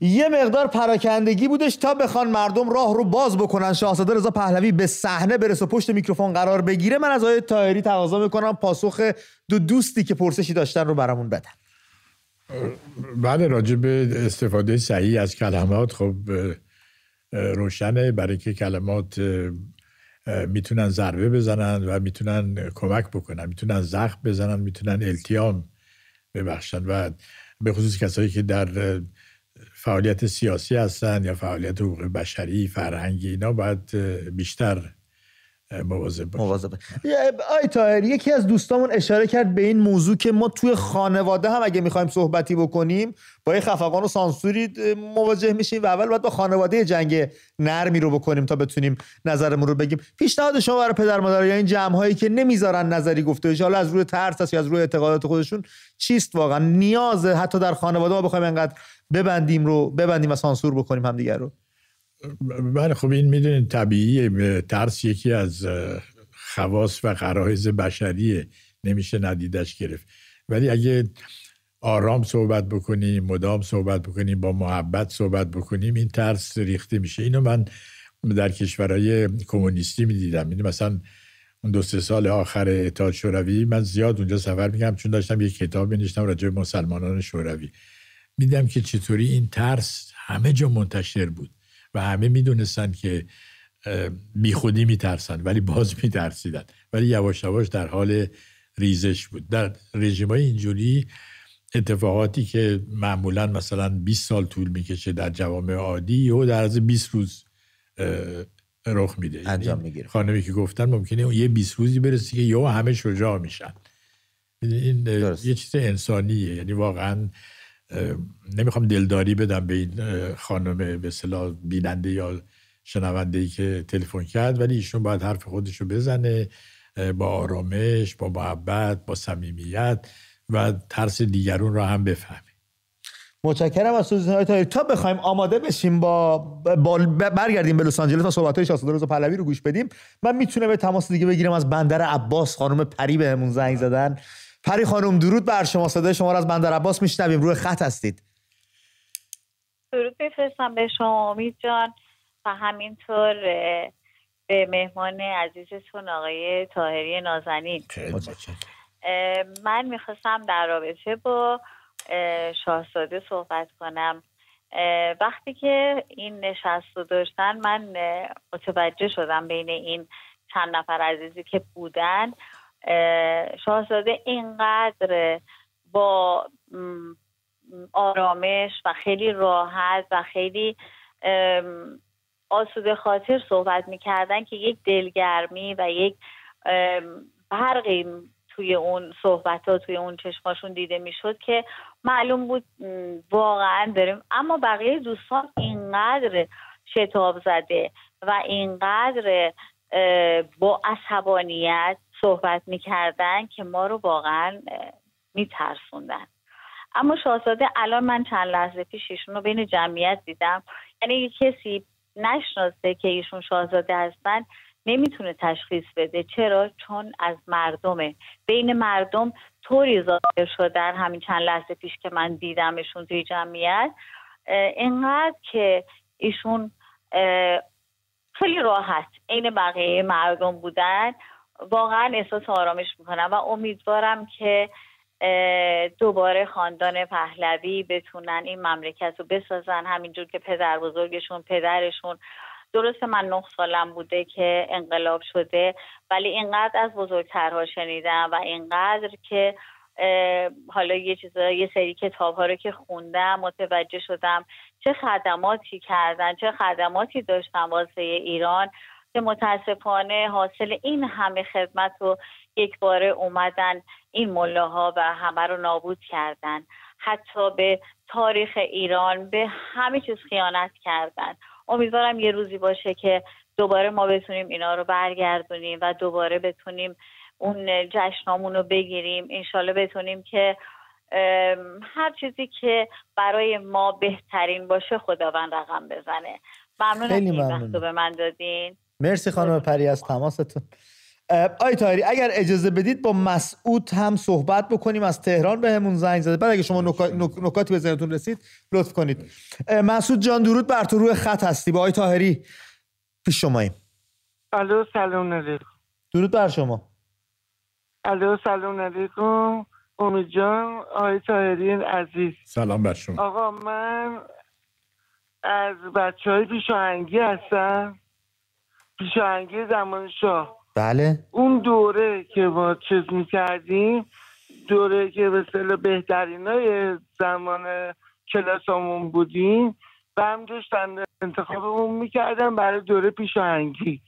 یه مقدار پراکندگی بودش تا بخوان مردم راه رو باز بکنن. شاهزاده رضا پهلوی به صحنه برسه پشت میکروفون قرار بگیره. من از آقای تاهری تقاضا می‌کنم پاسخ دو دوستی که پرسشی داشتن رو برامون بدن. بله راجع به استفاده صحیح از کلمات خب روشنه. برای که کلمات می‌تونن ضربه بزنن و می‌تونن کمک بکنن می‌تونن زخم بزنن می‌تونن التیام ببخشن. و به خصوص کسایی که در فعالیت سیاسی هستن یا فعالیت حقوق بشری فرهنگی اینا باید بیشتر مواظب آی تاهر یکی از دوستامون اشاره کرد به این موضوع که ما توی خانواده هم اگه می‌خوایم صحبتی بکنیم با یه خفقان و سانسوری مواجه میشیم و اول باید با خانواده جنگ نرمی رو بکنیم تا بتونیم نظرمون رو بگیم. پیشنهاد شما برای پدر مادر یا این جمع هایی که نمی‌ذارن نظری گفته بشه حالا از روی ترس است یا از روی اعتقادات خودشون چیست واقعا؟ نیاز حتی در خانواده ما بخوایم انقدر ببندیم رو ببندیم و سانسور بکنیم همدیگر رو. بله خب این می‌دونید طبیعیه ترس یکی از خواص و غرایز بشریه. نمیشه ندیدش گرفت. ولی اگه آرام صحبت بکنیم مدام صحبت بکنیم با محبت صحبت بکنیم این ترس ریخته میشه. اینو من در کشورهای کمونیستی می‌دیدم. می‌دونی مثلا اون دو سه سال آخر اتحاد شوروی من زیاد اونجا سفر میگم چون داشتم یک کتاب بنوشتم راجع به مسلمانان شوروی. میدم که چطوری این ترس همه جا منتشر بود و همه می‌دونستن که بیخودی میترسن ولی باز میترسیدن. ولی یواش یواش در حال ریزش بود. در رژیم های اینجوری اتفاقاتی که معمولا مثلا 20 سال طول می‌کشه در جوامع عادی و در از 20 روز رخ میده. انجام می‌گیره. خانمی که گفتن ممکنه یه 20 روزی برسه که یهو همه شجاع میشن. این یه چیز انسانیه. یعنی واقعا نمی‌خوام دلداری بدم به این خانم به صلاح بیننده یا شنونده که تلفن کرد ولی ایشون باید حرف خودشو بزنه با آرامش با محبت با صمیمیت و ترس دیگرون را هم بفهمه. متشکرم از توضیحات تا بخوایم آماده بشیم با, با برگردیم به لس آنجلس تا صحبت های شاهزاده رضا پهلوی رو گوش بدیم. من می‌تونم به تماس دیگه بگیرم از بندر عباس خانم پری بهمون زنگ زدن. پری خانم درود بر شما. صدای شما رو از بندر عباس میشنویم. روی خط هستید. درود بفرستم به شما امید جان. و همینطور به مهمان عزیزتون آقای تاهری نازنین. من می‌خواستم در رابطه با شاهزاده صحبت کنم. وقتی که این نشست رو داشتن من متوجه شدم بین این چند نفر عزیزی که بودن شاهزاده اینقدر با آرامش و خیلی راحت و خیلی آسوده خاطر صحبت می‌کردن که یک دلگرمی و یک برقی توی اون صحبت ها توی اون چشماشون دیده می‌شد که معلوم بود واقعا داریم. اما بقیه دوستان اینقدر شتاب زده و اینقدر با عصبانیت صحبت می‌کردن که ما رو واقعا میترسوندن. اما شاهزاده الان من چند لحظه پیش ایشون رو بین جمعیت دیدم. یعنی کسی نشناسه که ایشون شاهزاده هستن نمی‌تونه تشخیص بده. چرا؟ چون از مردمه. بین مردم طوری ظاهر شدن همین چند لحظه پیش که من دیدمشون توی جمعیت اینقدر که ایشون خیلی راحت عین بقیه مردم بودن. واقعا احساس آرامش می‌کنم و امیدوارم که دوباره خاندان پهلوی بتونن این مملکت رو بسازن. همینجور که پدر بزرگشون پدرشون. درسته من نه سالم بوده که انقلاب شده ولی اینقدر از بزرگترها شنیدم و اینقدر که حالا یه چیزا یه سری کتاب ها رو که خوندم متوجه شدم چه خدماتی کردن چه خدماتی داشتن واسه ایران. که متاسفانه حاصل این همه خدمت رو یک باره اومدن این ملاها و همه رو نابود کردن. حتی به تاریخ ایران به همه چیز خیانت کردن. امیدوارم یه روزی باشه که دوباره ما بتونیم اینا رو برگردونیم و دوباره بتونیم اون جشنامون رو بگیریم. انشالله بتونیم که هر چیزی که برای ما بهترین باشه خداوند رقم بزنه. ممنون خیلی این. وقت به من دادین. مرسی خانم پری از تماستون. آی تاهری اگر اجازه بدید با مسعود هم صحبت بکنیم از تهران بهمون زنگ زده. بعد اگه شما نکا- نک- نکاتی به ذهنتون رسید لطف کنید. مسعود جان درود بر تو روی خط هستی. با آی تاهری پیش شماییم. الو سلام علیکم. درود بر شما. الو سلام علیکم. امید جان آقای طاهری عزیز. سلام بر شما. آقا من از بچه های پیشاهنگی هستم. پیشاهنگی زمان شاه. بله. اون دوره که ما چیز می‌کردیم دوره که به اصطلاح بهترین های زمان کلاسامون بودیم و هم داشتن انتخابمون می‌کردن برای دوره پیشاهنگی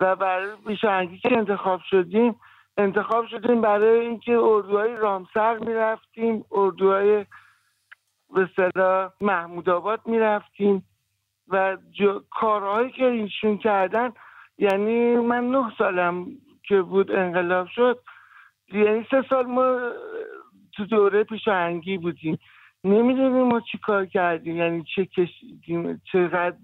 و برای پیشاهنگی که انتخاب شدیم انتخاب شدیم برای اینکه اردوهای رامسر می‌رفتیم اردوهای به اصطلاح محمود آباد می‌رفتیم. و کارهایی که ایشون کردن یعنی من نه سالم که بود انقلاب شد یعنی سه سال ما تو دوره پیشاهنگی بودیم. نمی‌دونیم ما چی کار کردیم یعنی چه کشیدیم چقدر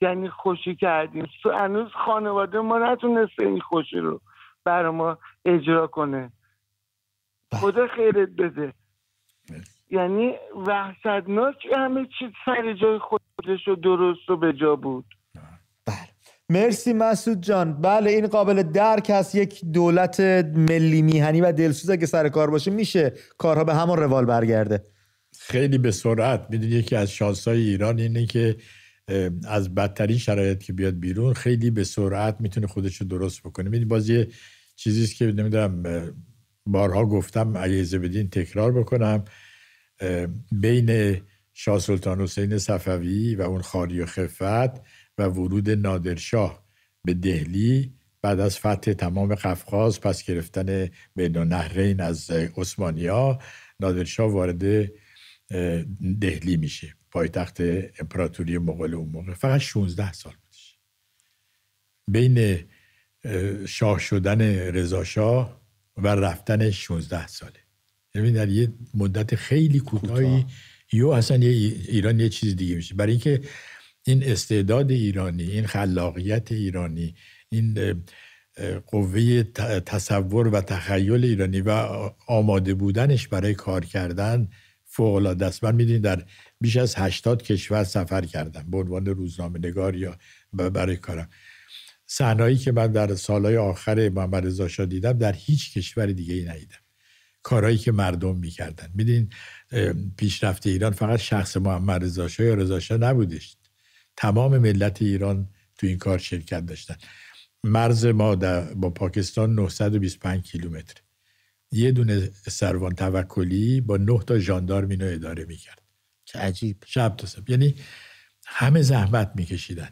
یعنی خوشی کردیم. هنوز خانواده ما نتونسته این خوشی رو برا ما اجرا کنه. خدا خیرت بده. یعنی وحشتناک همه چیز سر جای خودش و درست و به جا بود. مرسی مسعود جان. بله این قابل درک هست یک دولت ملی میهنی و دلسوز اگه سر کار باشه میشه کارها به همون روال برگرده. خیلی به سرعت. می‌دونی یکی از شانسای ایران اینه که از بدترین شرایط که بیاد بیرون خیلی به سرعت می‌تونه خودش رو درست بکنه. می‌دونی باز یه چیزیست که نمی‌دونم بارها گفتم اگه بدین تکرار بکنم. بین شاه سلطان حسین صفوی و اون خاری و خفت و ورود نادرشاه به دهلی بعد از فتح تمام قفقاز پس گرفتن بین نهرین از عثمانیا نادرشاه وارد دهلی میشه پایتخت امپراتوری مغول اون موقع. فقط 16 سال بودش. بین اه، شاه شدن رضا شاه و رفتن 16 ساله. یعنی در یه مدت خیلی کوتاهی یو اصلا یه ای- ایران یه چیز دیگه میشه. برای اینکه این استعداد ایرانی این خلاقیت ایرانی این قوه تصور و تخیل ایرانی و آماده بودنش برای کار کردن فوق العاده است. من می‌دونید در بیش از 80 کشور سفر کردم به عنوان روزنامه نگار یا برای کارم. صحنه‌ای که من در سالهای آخر محمد رضا دیدم در هیچ کشور دیگه ای ندیدم. کارهایی که مردم می‌کردن. میدین پیشرفت ایران فقط شخص محمد رضا شاه یا رضا شاه نبودش. تمام ملت ایران تو این کار شرکت داشتن. مرز ما در با پاکستان 925 کیلومتر. یه دونه سروان توکلی با نه تا ژاندارم اینو اداره می‌کرد. چه عجیب. شب تا صبح. یعنی همه زحمت میکشیدن.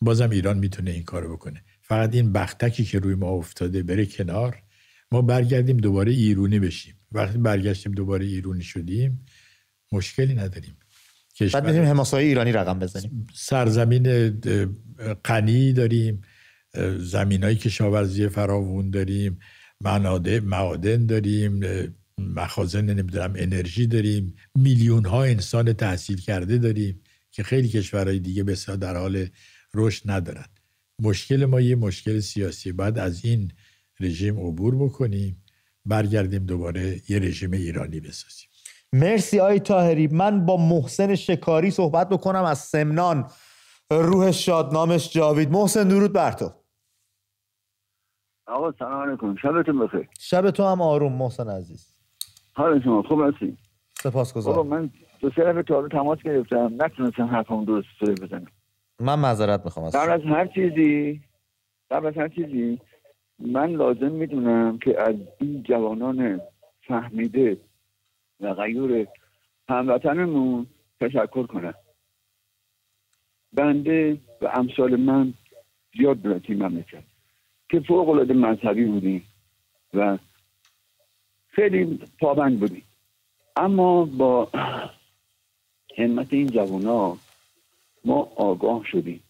بازم ایران می‌تونه این کارو بکنه. فقط این بختکی که روی ما افتاده بره کنار. ما برگردیم دوباره ایرونی بشیم. وقتی برگشتیم دوباره ایرونی شدیم مشکلی نداریم. بعد می‌تونیم حماسای ایرانی رقم بزنیم. سرزمین غنی داریم زمین های کشاورزی فراوون داریم مناده معادن داریم مخازن نمی‌دونم انرژی داریم میلیون ها انسان تحصیل کرده داریم که خیلی کشورهای دیگه بسیار در حال رشد ندارن. مشکل ما یه مشکل سیاسی. بعد از این رژیم عبور بکنیم. برگردیم دوباره یه رژیم ایرانی بسازیم. مرسی آی تاهری. من با محسن شکاری صحبت بکنم از سمنان. روح شادنامش جاوید. محسن درود بر تو. آقا سلام علیکم. شبتون بخیر. شب تو هم آروم محسن عزیز. حال شما خوب هستی سپاس آقا من دو سه دفعه تا حالا تماس گرفتم. نتونستم حرفم درست بزنم. من معذرت می‌خوام از قبل از هر چیزی قبل از هر چیزی من لازم می‌دونم که از این جوانان فهمیده و غیور هموطنمون تشکر کنم بنده و امثال من زیاد بودن توی مملکت که فوق العاده مذهبی بودیم و خیلی پابند بودیم. اما با [CLEARS THROAT] همت این جوونا ما آگاه شدیم.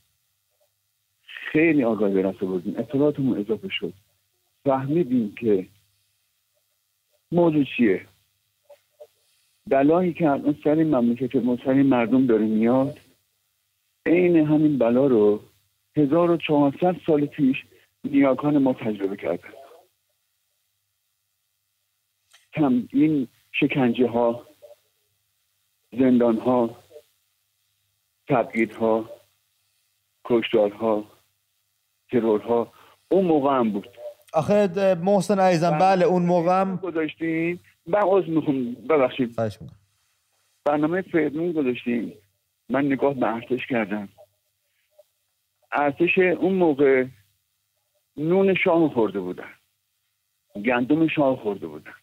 خیلی آگاه به دست بردیم اطلاعاتمون اضافه شد. فهمیدیم که موضوع چیه؟ بلایی که الان سر مملکت ما سر مردم داره میاد عین همین بلا رو 1400 سال پیش نیاکان ما تجربه کردن هم این شکنجه ها زندان ها تبعید ها کشتار ها ترور ها اون موقع هم بود. آخه محسن عزیزم بله. اون موقع هم؟ گذاشتیم. من عذر می‌خوام ببخشید. برنامه فردون گذاشتیم. من نگاه به ارتش کردم. ارتش اون موقع نون شاه خورده بودن. گندم شاه خورده بودن.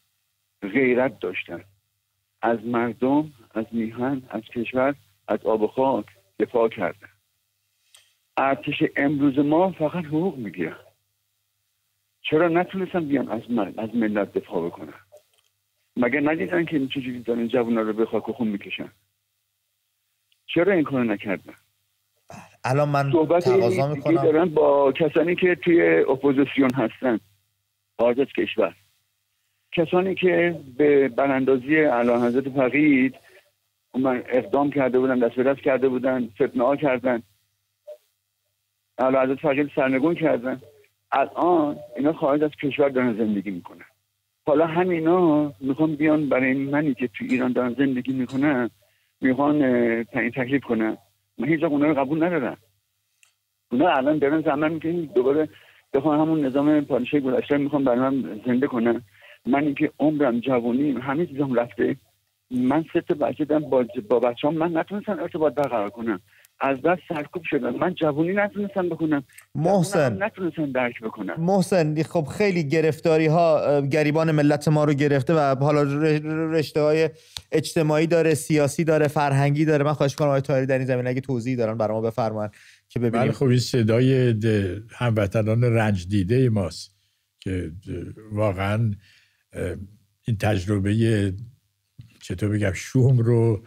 غیرت داشتن. از مردم از میهن از کشور از آب و خاک دفاع کردن. ارتش امروز ما فقط حقوق می‌گیرن چرا نتونستن بیان از, من، از ملت دفاع بکنن؟ مگه ندیدن که این چجوری دارن جوونا رو به خاک و خون می‌کشن؟ چرا این کارو نکردن؟ الان من صحبت تقاضا می‌کنم. دارن با کسانی که توی اپوزیسیون هستن خارج از کشور. کسانی که به براندازی اعلی حضرت فقید من اقدام کرده بودن دست به دست کرده بودن فتنه ها کردن. حضرت فقید سرنگون کردن. الان اینا خارج از کشور دارن زندگی می‌کنن. حالا همینا می‌خوان بیان برای منی که تو ایران دارن زندگی می‌کنن می‌خوان تعیین تکلیف کنن. من هیچ اونا رو قبول ندارم. اونا الان دارن زمان می‌کنن دوباره بخوان همون نظام پادشاهی گذشته می‌خوان برای من زنده کنن. من اینکه عمرم جوانی همه چیزم رفته. من سه تا بچه با, با بچه من نتونستم ارتباط برقرار کنم. از دست سرکوب شدم من جوانی نتونستم بکنم محسن. نتونستم درک بکنم. محسن خب خیلی گرفتاری ها گریبان ملت ما رو گرفته و حالا رشته های اجتماعی داره سیاسی داره فرهنگی داره. من خواهش کنم آقای طاهری در این زمینه اگه توضیحی دارن برای ما بفرمایید که بله ببینیم خب این صدای هموطنان رنج دیده ماست که واقعا این تجربه چطور بگم شوم رو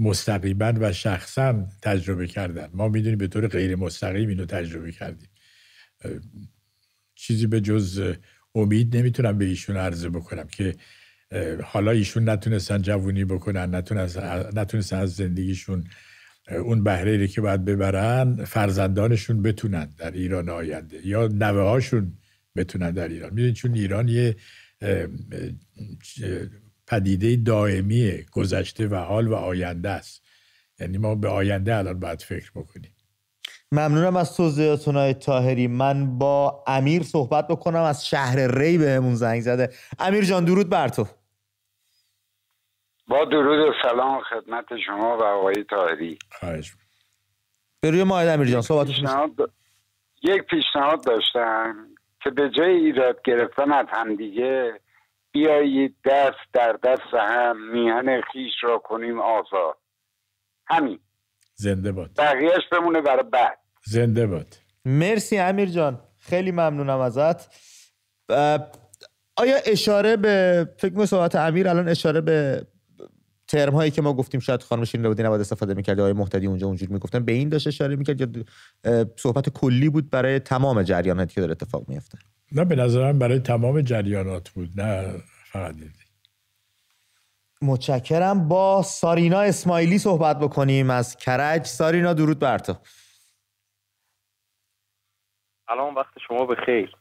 مستقیما و شخصا تجربه کردن. ما می‌دونیم به طور غیر مستقیم اینو تجربه کردیم. چیزی به جز امید نمی‌تونم به ایشون عرضه بکنم که حالا ایشون نتونستن جوونی بکنن نتونستن, از زندگیشون اون بهره رو که باید ببرن فرزندانشون بتونن در ایران آینده یا نوه هاشون بتونن در ایران. می‌دونید چون ایران یه پدیده دائمی گذشته و حال و آینده است. یعنی ما به آینده الان باید فکر بکنیم. ممنونم از توضیحاتون های تاهری من با امیر صحبت بکنم. از شهر ری بهمون زنگ زده. امیر جان درود بر تو. با درود و سلام خدمت شما و آقای تاهری خواهش به روی ماهد امیر جان صحبتتون پیشنهاد یک پیشنهاد داشتم که به جای ایراد گرفتن از همدیگه بیایید دست در دست هم میهن خیش را کنیم آزاد. همین. زنده باد. بقیهش بمونه برای بعد. زنده باد. مرسی امیر جان. خیلی ممنونم ازت. آیا اشاره به فکر می صحبت امیر الان اشاره به ترم هایی که ما گفتیم شاید خانم شیرین لودی نباید استفاده می‌کرد آقای محتدی اونجا اونجوری می‌گفتن؟ به این داشت اشاره می‌کرد یا صحبت کلی بود برای تمام جریاناتی که داره اتفاق میفته نه به نظرم برای تمام جریانات بود نه فقط. متشکرم. با سارینا اسماعیلی صحبت بکنیم از کرج. سارینا درود بر تو. الان وقت شما به خیر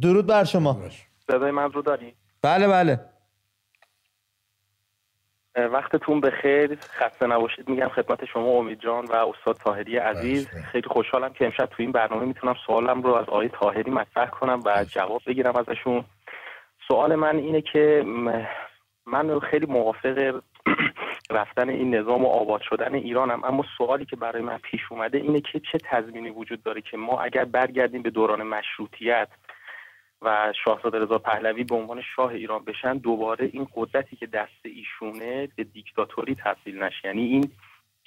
درود بر شما. صدای من رو داری بله بله. وقتتون به خیر خسته نباشید. میگم خدمت شما امید جان و استاد تاهری عزیز. خیلی خوشحالم که امشب تو این برنامه می‌تونم سوالم رو از آقای تاهری مطرح کنم و جواب بگیرم ازشون. سوال من اینه که من خیلی موافق [CLEARS THROAT] رفتن این نظام و آباد شدن ایران هم. اما سوالی که برای من پیش اومده اینه که چه تضمینی وجود داره که ما اگر برگردیم به دوران مشروطیت و شاهزاده رضا پهلوی به عنوان شاه ایران بشن دوباره این قدرتی که دست ایشونه به دیکتاتوری تبدیل نشه. یعنی این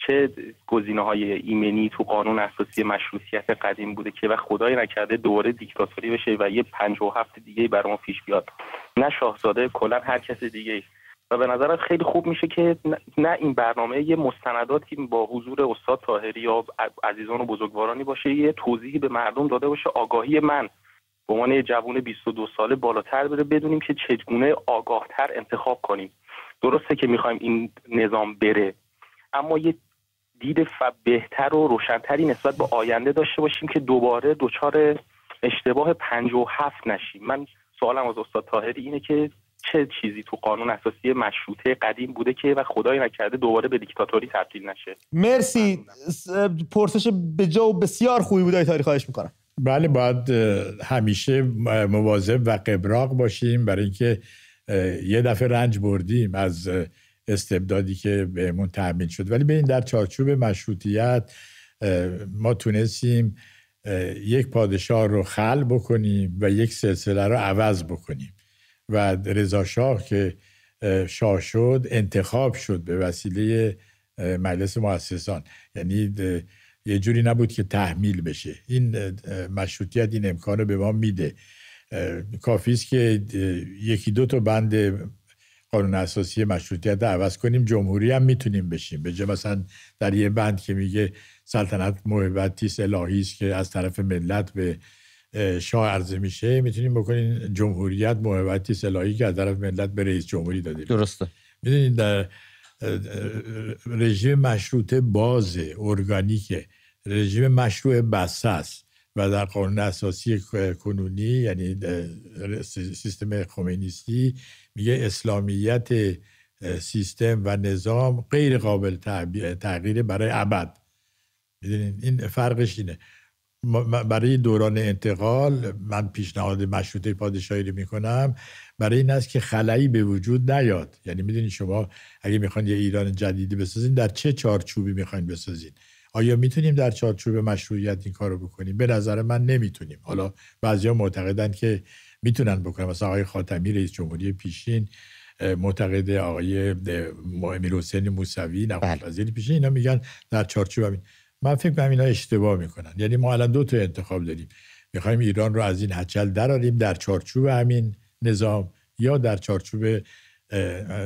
چه گزینه های ایمنی تو قانون اساسی مشروطیت قدیم بوده که و خدای نکرده دوباره دیکتاتوری بشه و یه پنج و هفت دیگه بر ما پیش بیاد. نه شاهزاده کلا هر کس دیگه و به نظرم خیلی خوب میشه که نه این برنامه یه مستنداتی با حضور استاد طاهری یا عزیزان و بزرگوارانی باشه یه توضیحی به مردم داده باشه آگاهی من. به عنوان یه جوون 22 ساله بالاتر بره بدونیم که چگونه آگاهتر انتخاب کنیم. درسته که می‌خوایم این نظام بره اما یه دید ف... بهتر و روشنتری نسبت به آینده داشته باشیم که دوباره دچار اشتباه پنج و هفت نشیم. من سوالم از استاد تاهری اینه که چه چیزی تو قانون اساسی مشروطه قدیم بوده که و خدای نکرده دوباره به دیکتاتوری تبدیل نشه؟ مرسی. پرسش به جا و بسیار خوبی بود. تاریخ خواهش می‌کنم. بله باید همیشه مواظب و قبراق باشیم برای اینکه یه دفعه رنج بردیم از استبدادی که بهمون تحمیل شد. ولی به این در چارچوب مشروطیت ما تونستیم یک پادشاه رو خل بکنیم و یک سلسله رو عوض بکنیم. و رضا شاه که شاه شد انتخاب شد به وسیله مجلس مؤسسان. یعنی یه جوری نبود که تحمیل بشه. این مشروطیت این امکان رو به ما میده. کافی است که یکی دو تا بند قانون اساسی مشروطیت رو عوض کنیم. جمهوری هم می‌تونیم بشیم. به مثلا در یه بند که میگه سلطنت محبتی الهی است که از طرف ملت به شاه عرضه میشه می‌تونیم بکنیم جمهوریت محبتی الهی که از طرف ملت به رئیس جمهوری داده درسته. می‌دونید در رژیم مشروطه باز ارگانیکه رژیم مشروع بسته است و در قانون اساسی کنونی یعنی سیستم خمینیستی میگه اسلامیت سیستم و نظام غیر قابل تغییر برای ابد. این فرقش اینه. برای دوران انتقال من پیشنهاد مشروطه پادشاهی رو می‌کنم. برای این است که خلایی به وجود نیاد. یعنی می‌دونید شما اگه می‌خواین یه ایران جدیدی بسازین در چه چارچوبی می‌خواین بسازین؟ آیا می‌تونیم در چارچوب مشروعیت این کارو بکنیم؟ به نظر من نمی‌تونیم. حالا بعضیا معتقدن که می‌تونن بکنن. مثلا آقای خاتمی رئیس جمهوری پیشین معتقد آقای امیر حسین موسوی نخست بله. وزیر پیشین اینا میگن در چارچوب همین. من فکر کنم اینا اشتباه می‌کنن. یعنی ما الان دو تا انتخاب داریم. می‌خوایم ایران رو از این هچل دراریم در چارچوب همین. نظام یا در چارچوب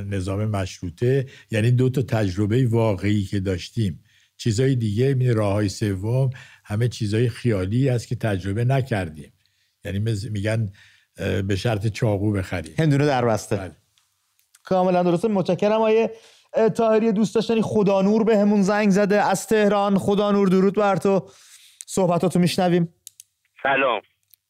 نظام مشروطه یعنی دو تا تجربه واقعی که داشتیم. چیزای دیگه می راه های سوم همه چیزای خیالی است که تجربه نکردیم. یعنی میگن به شرط چاقو بخریم. هندونه در بسته. بله. کاملا درسته. متشکرم. آیه تاهری دوست داشتنی خدا نور به همون زنگ زده از تهران. خدا نور درود بر تو. صحبتاتو میشنویم. سلام.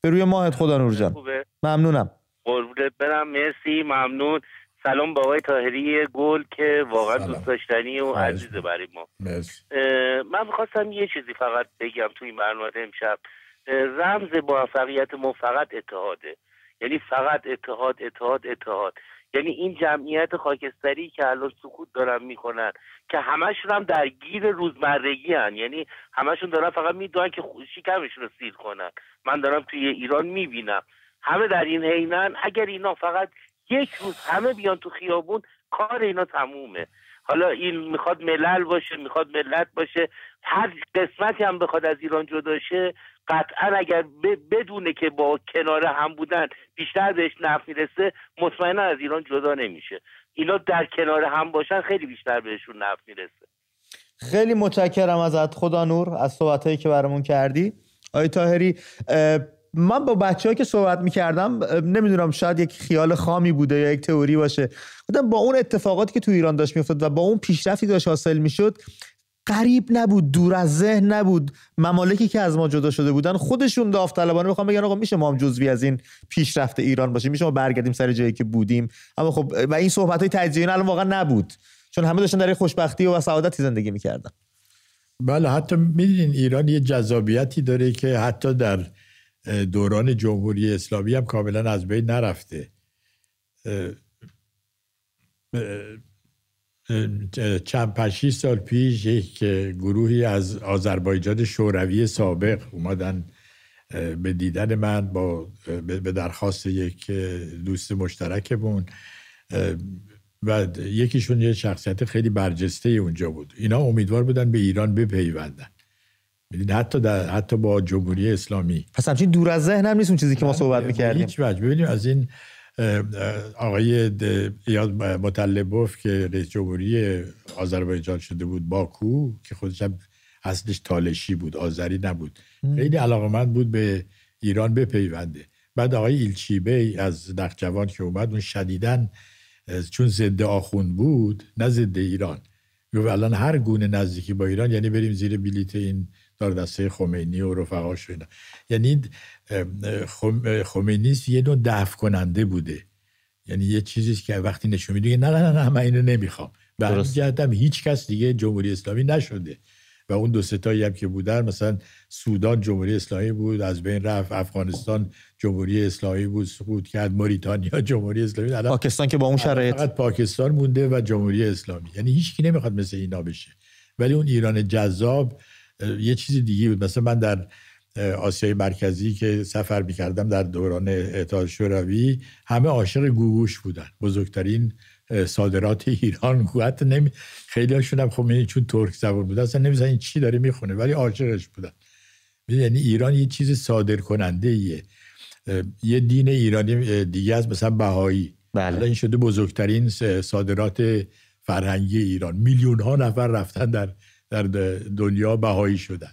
به روی ماهت خدا نور جان. ممنونم. قربونت برم. مرسی ممنون. سلام با آقای تاهری گل که واقعا دوست داشتنی و عزیزه برای ما. من می‌خواستم یه چیزی فقط بگم تو این برنامه امشب. رمز موفقیت ما فقط اتحاده یعنی فقط اتحاد اتحاد اتحاد. یعنی این جمعیت خاکستری که الان سکوت دارن می‌کنن که همشون هم درگیر روزمرگی هن. یعنی همشون دارن فقط می‌دونن که شکمشون رو سیر کنن. من دارم توی ایران می‌بینم. همه در این حینن اگر اینا فقط یک روز همه بیان تو خیابون کار اینا تمومه. حالا این می‌خواد ملل باشه می‌خواد ملت باشه هر قسمتی هم بخواد از ایران جدا شه قطعا اگر بدونه که با کنار هم بودن بیشتر بهش نفع می‌رسه مطمئنا از ایران جدا نمیشه. اینا در کنار هم باشن خیلی بیشتر بهشون نفع می‌رسه. خیلی متشکرم ازت خدا نور از صحبتهایی که برامون کردی. آی تاهری من با بچه که صحبت می‌کردم نمی‌دونم شاید یک خیال خامی بوده یا یک تئوری باشه. با اون اتفاقاتی که تو ایران داشت میافتاد و با اون پیشرفتی داشت حاصل می‌شد قریب نبود دور از ذهن نبود. ممالکی که از ما جدا شده بودن خودشون داوطلبانه می‌خوام بگن آقا میشه ما هم جزوی از این پیشرفت ایران باشیم میشه ما برگردیم سر جایی که بودیم. اما خب و این صحبت های تجزیه الان واقعا نبود. چون همه داشتن در خوشبختی و سعادتی زندگی می‌کردن. بله حتی می‌دونین ایران یه جذابیتی داره که حتی در دوران جمهوری اسلامی هم کاملا از بین نرفته. چند پنج سال پیش یک گروهی از آذربایجان شوروی سابق اومدن به دیدن من با به درخواست یک دوست مشترکمون و یکیشون یه شخصیت خیلی برجسته اونجا بود. اینا امیدوار بودن به ایران بپیوندن. حتی در حتی با جمهوری اسلامی. پس همچین دور از ذهن هم نیست اون چیزی که ما صحبت می‌کردیم. هیچ وجه. ببینیم از این آقای یاد مطلبوف که رئیس جمهوری آذربایجان شده بود باکو که خودش هم اصلش تالشی بود آذری نبود. خیلی علاقمند بود به ایران بپیونده. بعد آقای ایلچیبی از نخجوان که اومد اون شدیدن چون ضد آخون بود نه ضد ایران. گفت الان هر گونه نزدیکی با ایران یعنی بریم زیر بلیت این دار دسته خمینی و رفقاش اینا. یعنی خمینی یه نوع دفع کننده بوده. یعنی یه چیزی که وقتی نشون میده نه نه نه من اینو نمی‌خوام. به هم هیچ کس دیگه جمهوری اسلامی نشده. و اون دو ستایی هم که بودن مثلا سودان جمهوری اسلامی بود از بین رفت افغانستان جمهوری اسلامی بود سقوط کرد موریتانیا [LAUGHS] جمهوری اسلامی پاکستان که با اون شرایط. فقط پاکستان مونده و جمهوری اسلامی. یعنی هیچ کی نمی‌خواد مثل اینا بشه. ولی اون ایران جذاب یه چیز دیگه بود. مثلا من در آسیای مرکزی که سفر می‌کردم در دوران اتحاد شوروی همه عاشق گوگوش بودن. بزرگترین صادرات ایران قوت نمی خیلی هاشون هم خب چون ترک زبان بود. اصلا نمیزن این چی داره می‌خونه ولی عاشقش بودن. یعنی ایران یه چیز صادر کننده ایه. یه دین ایرانی دیگه از مثلا بهایی. بله. این شده بزرگترین صادرات فرهنگی ایران. میلیون ها نفر رفتن در در دنیا بهایی شدن.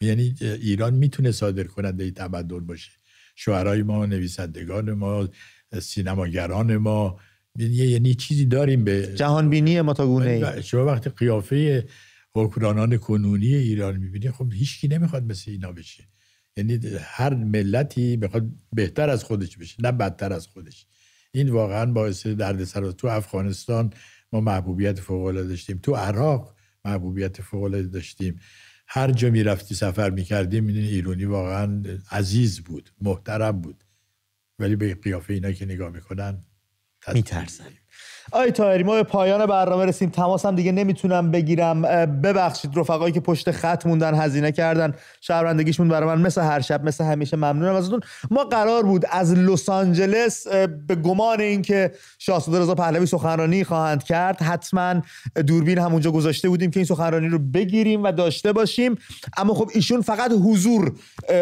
یعنی ایران می‌تونه صادر کننده تمدن باشه. شعرهای ما نویسندگان ما سینماگران ما یعنی, یعنی چیزی داریم به جهان بینی ما تا گونه ای. شما وقتی قیافه حکمرانان کنونی ایران می‌بینید خب هیچکی نمی‌خواد مثل اینا بشه. یعنی هر ملتی می‌خواد بهتر از خودش بشه نه بدتر از خودش. این واقعا باعث دردسر تو افغانستان ما محبوبیت فوق العاده داشتیم. تو عراق محبوبیت فوق العاده داشتیم. هر جا می‌رفتی سفر می‌کردیم می‌دونی ایرانی واقعا عزیز بود محترم بود. ولی به قیافه اینا که نگاه می‌کنن میترسن. آی تایری ما به پایان برنامه رسیم. تماس هم دیگه نمی‌تونم بگیرم. ببخشید رفقایی که پشت خط موندن هزینه کردن شهروندگیشون برای من مثل هر شب مثل همیشه ممنونم ازتون. ما قرار بود از لس آنجلس به گمان اینکه شاهزاده رضا پهلوی سخنرانی خواهند کرد حتما دوربین همونجا گذاشته بودیم که این سخنرانی رو بگیریم و داشته باشیم. اما خب ایشون فقط حضور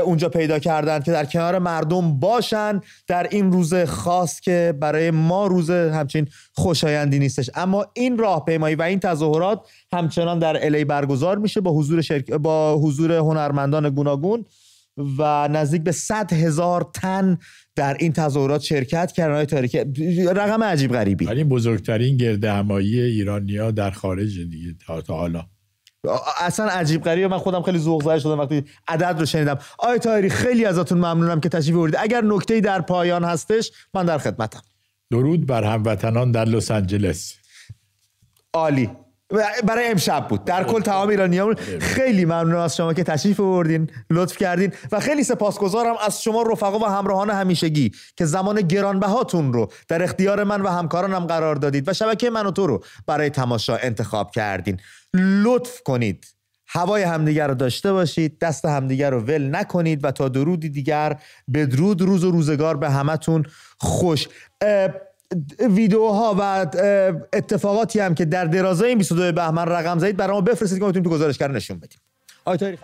اونجا پیدا کردن که در کنار مردم باشن. در این روز خاص که برای ما روز همچین خوشایندی نیستش. اما این راهپیمایی و این تظاهرات همچنان در الی برگزار میشه با حضور شرک... با حضور هنرمندان گوناگون و نزدیک به 100 هزار تن در این تظاهرات شرکت کردن. های تاریخی رقم عجیب غریبی. ولی بزرگترین گرد همایی ایرانیا در خارج دیگه تا حالا. اصلا عجیب غریبه. من خودم خیلی ذوق زده شدم وقتی عدد رو شنیدم. آی تایری خیلی ازتون ممنونم که تشریف آوردید. اگر نکته‌ای در پایان هستش من در خدمتم. درود بر هموطنان در لس آنجلس. عالی. برای امشب بود. در کل تمام ایرانیان خیلی ممنون از شما که تشریف آوردین لطف کردین و خیلی سپاسگزارم از شما رفقا و همراهان همیشگی که زمان گرانبهاتون رو در اختیار من و همکارانم قرار دادید و شبکه من و تو رو برای تماشا انتخاب کردین. لطف کنید. هوای همدیگر رو داشته باشید. دست همدیگر رو ول نکنید و تا درودی دیگر بدرود روز و روزگار به همتون. خوش. ویدیوها و اتفاقاتی هم که در درازای این 22 بهمن رقم زدید برای ما بفرستید که ما تو گزارش نشون بدیم. آقای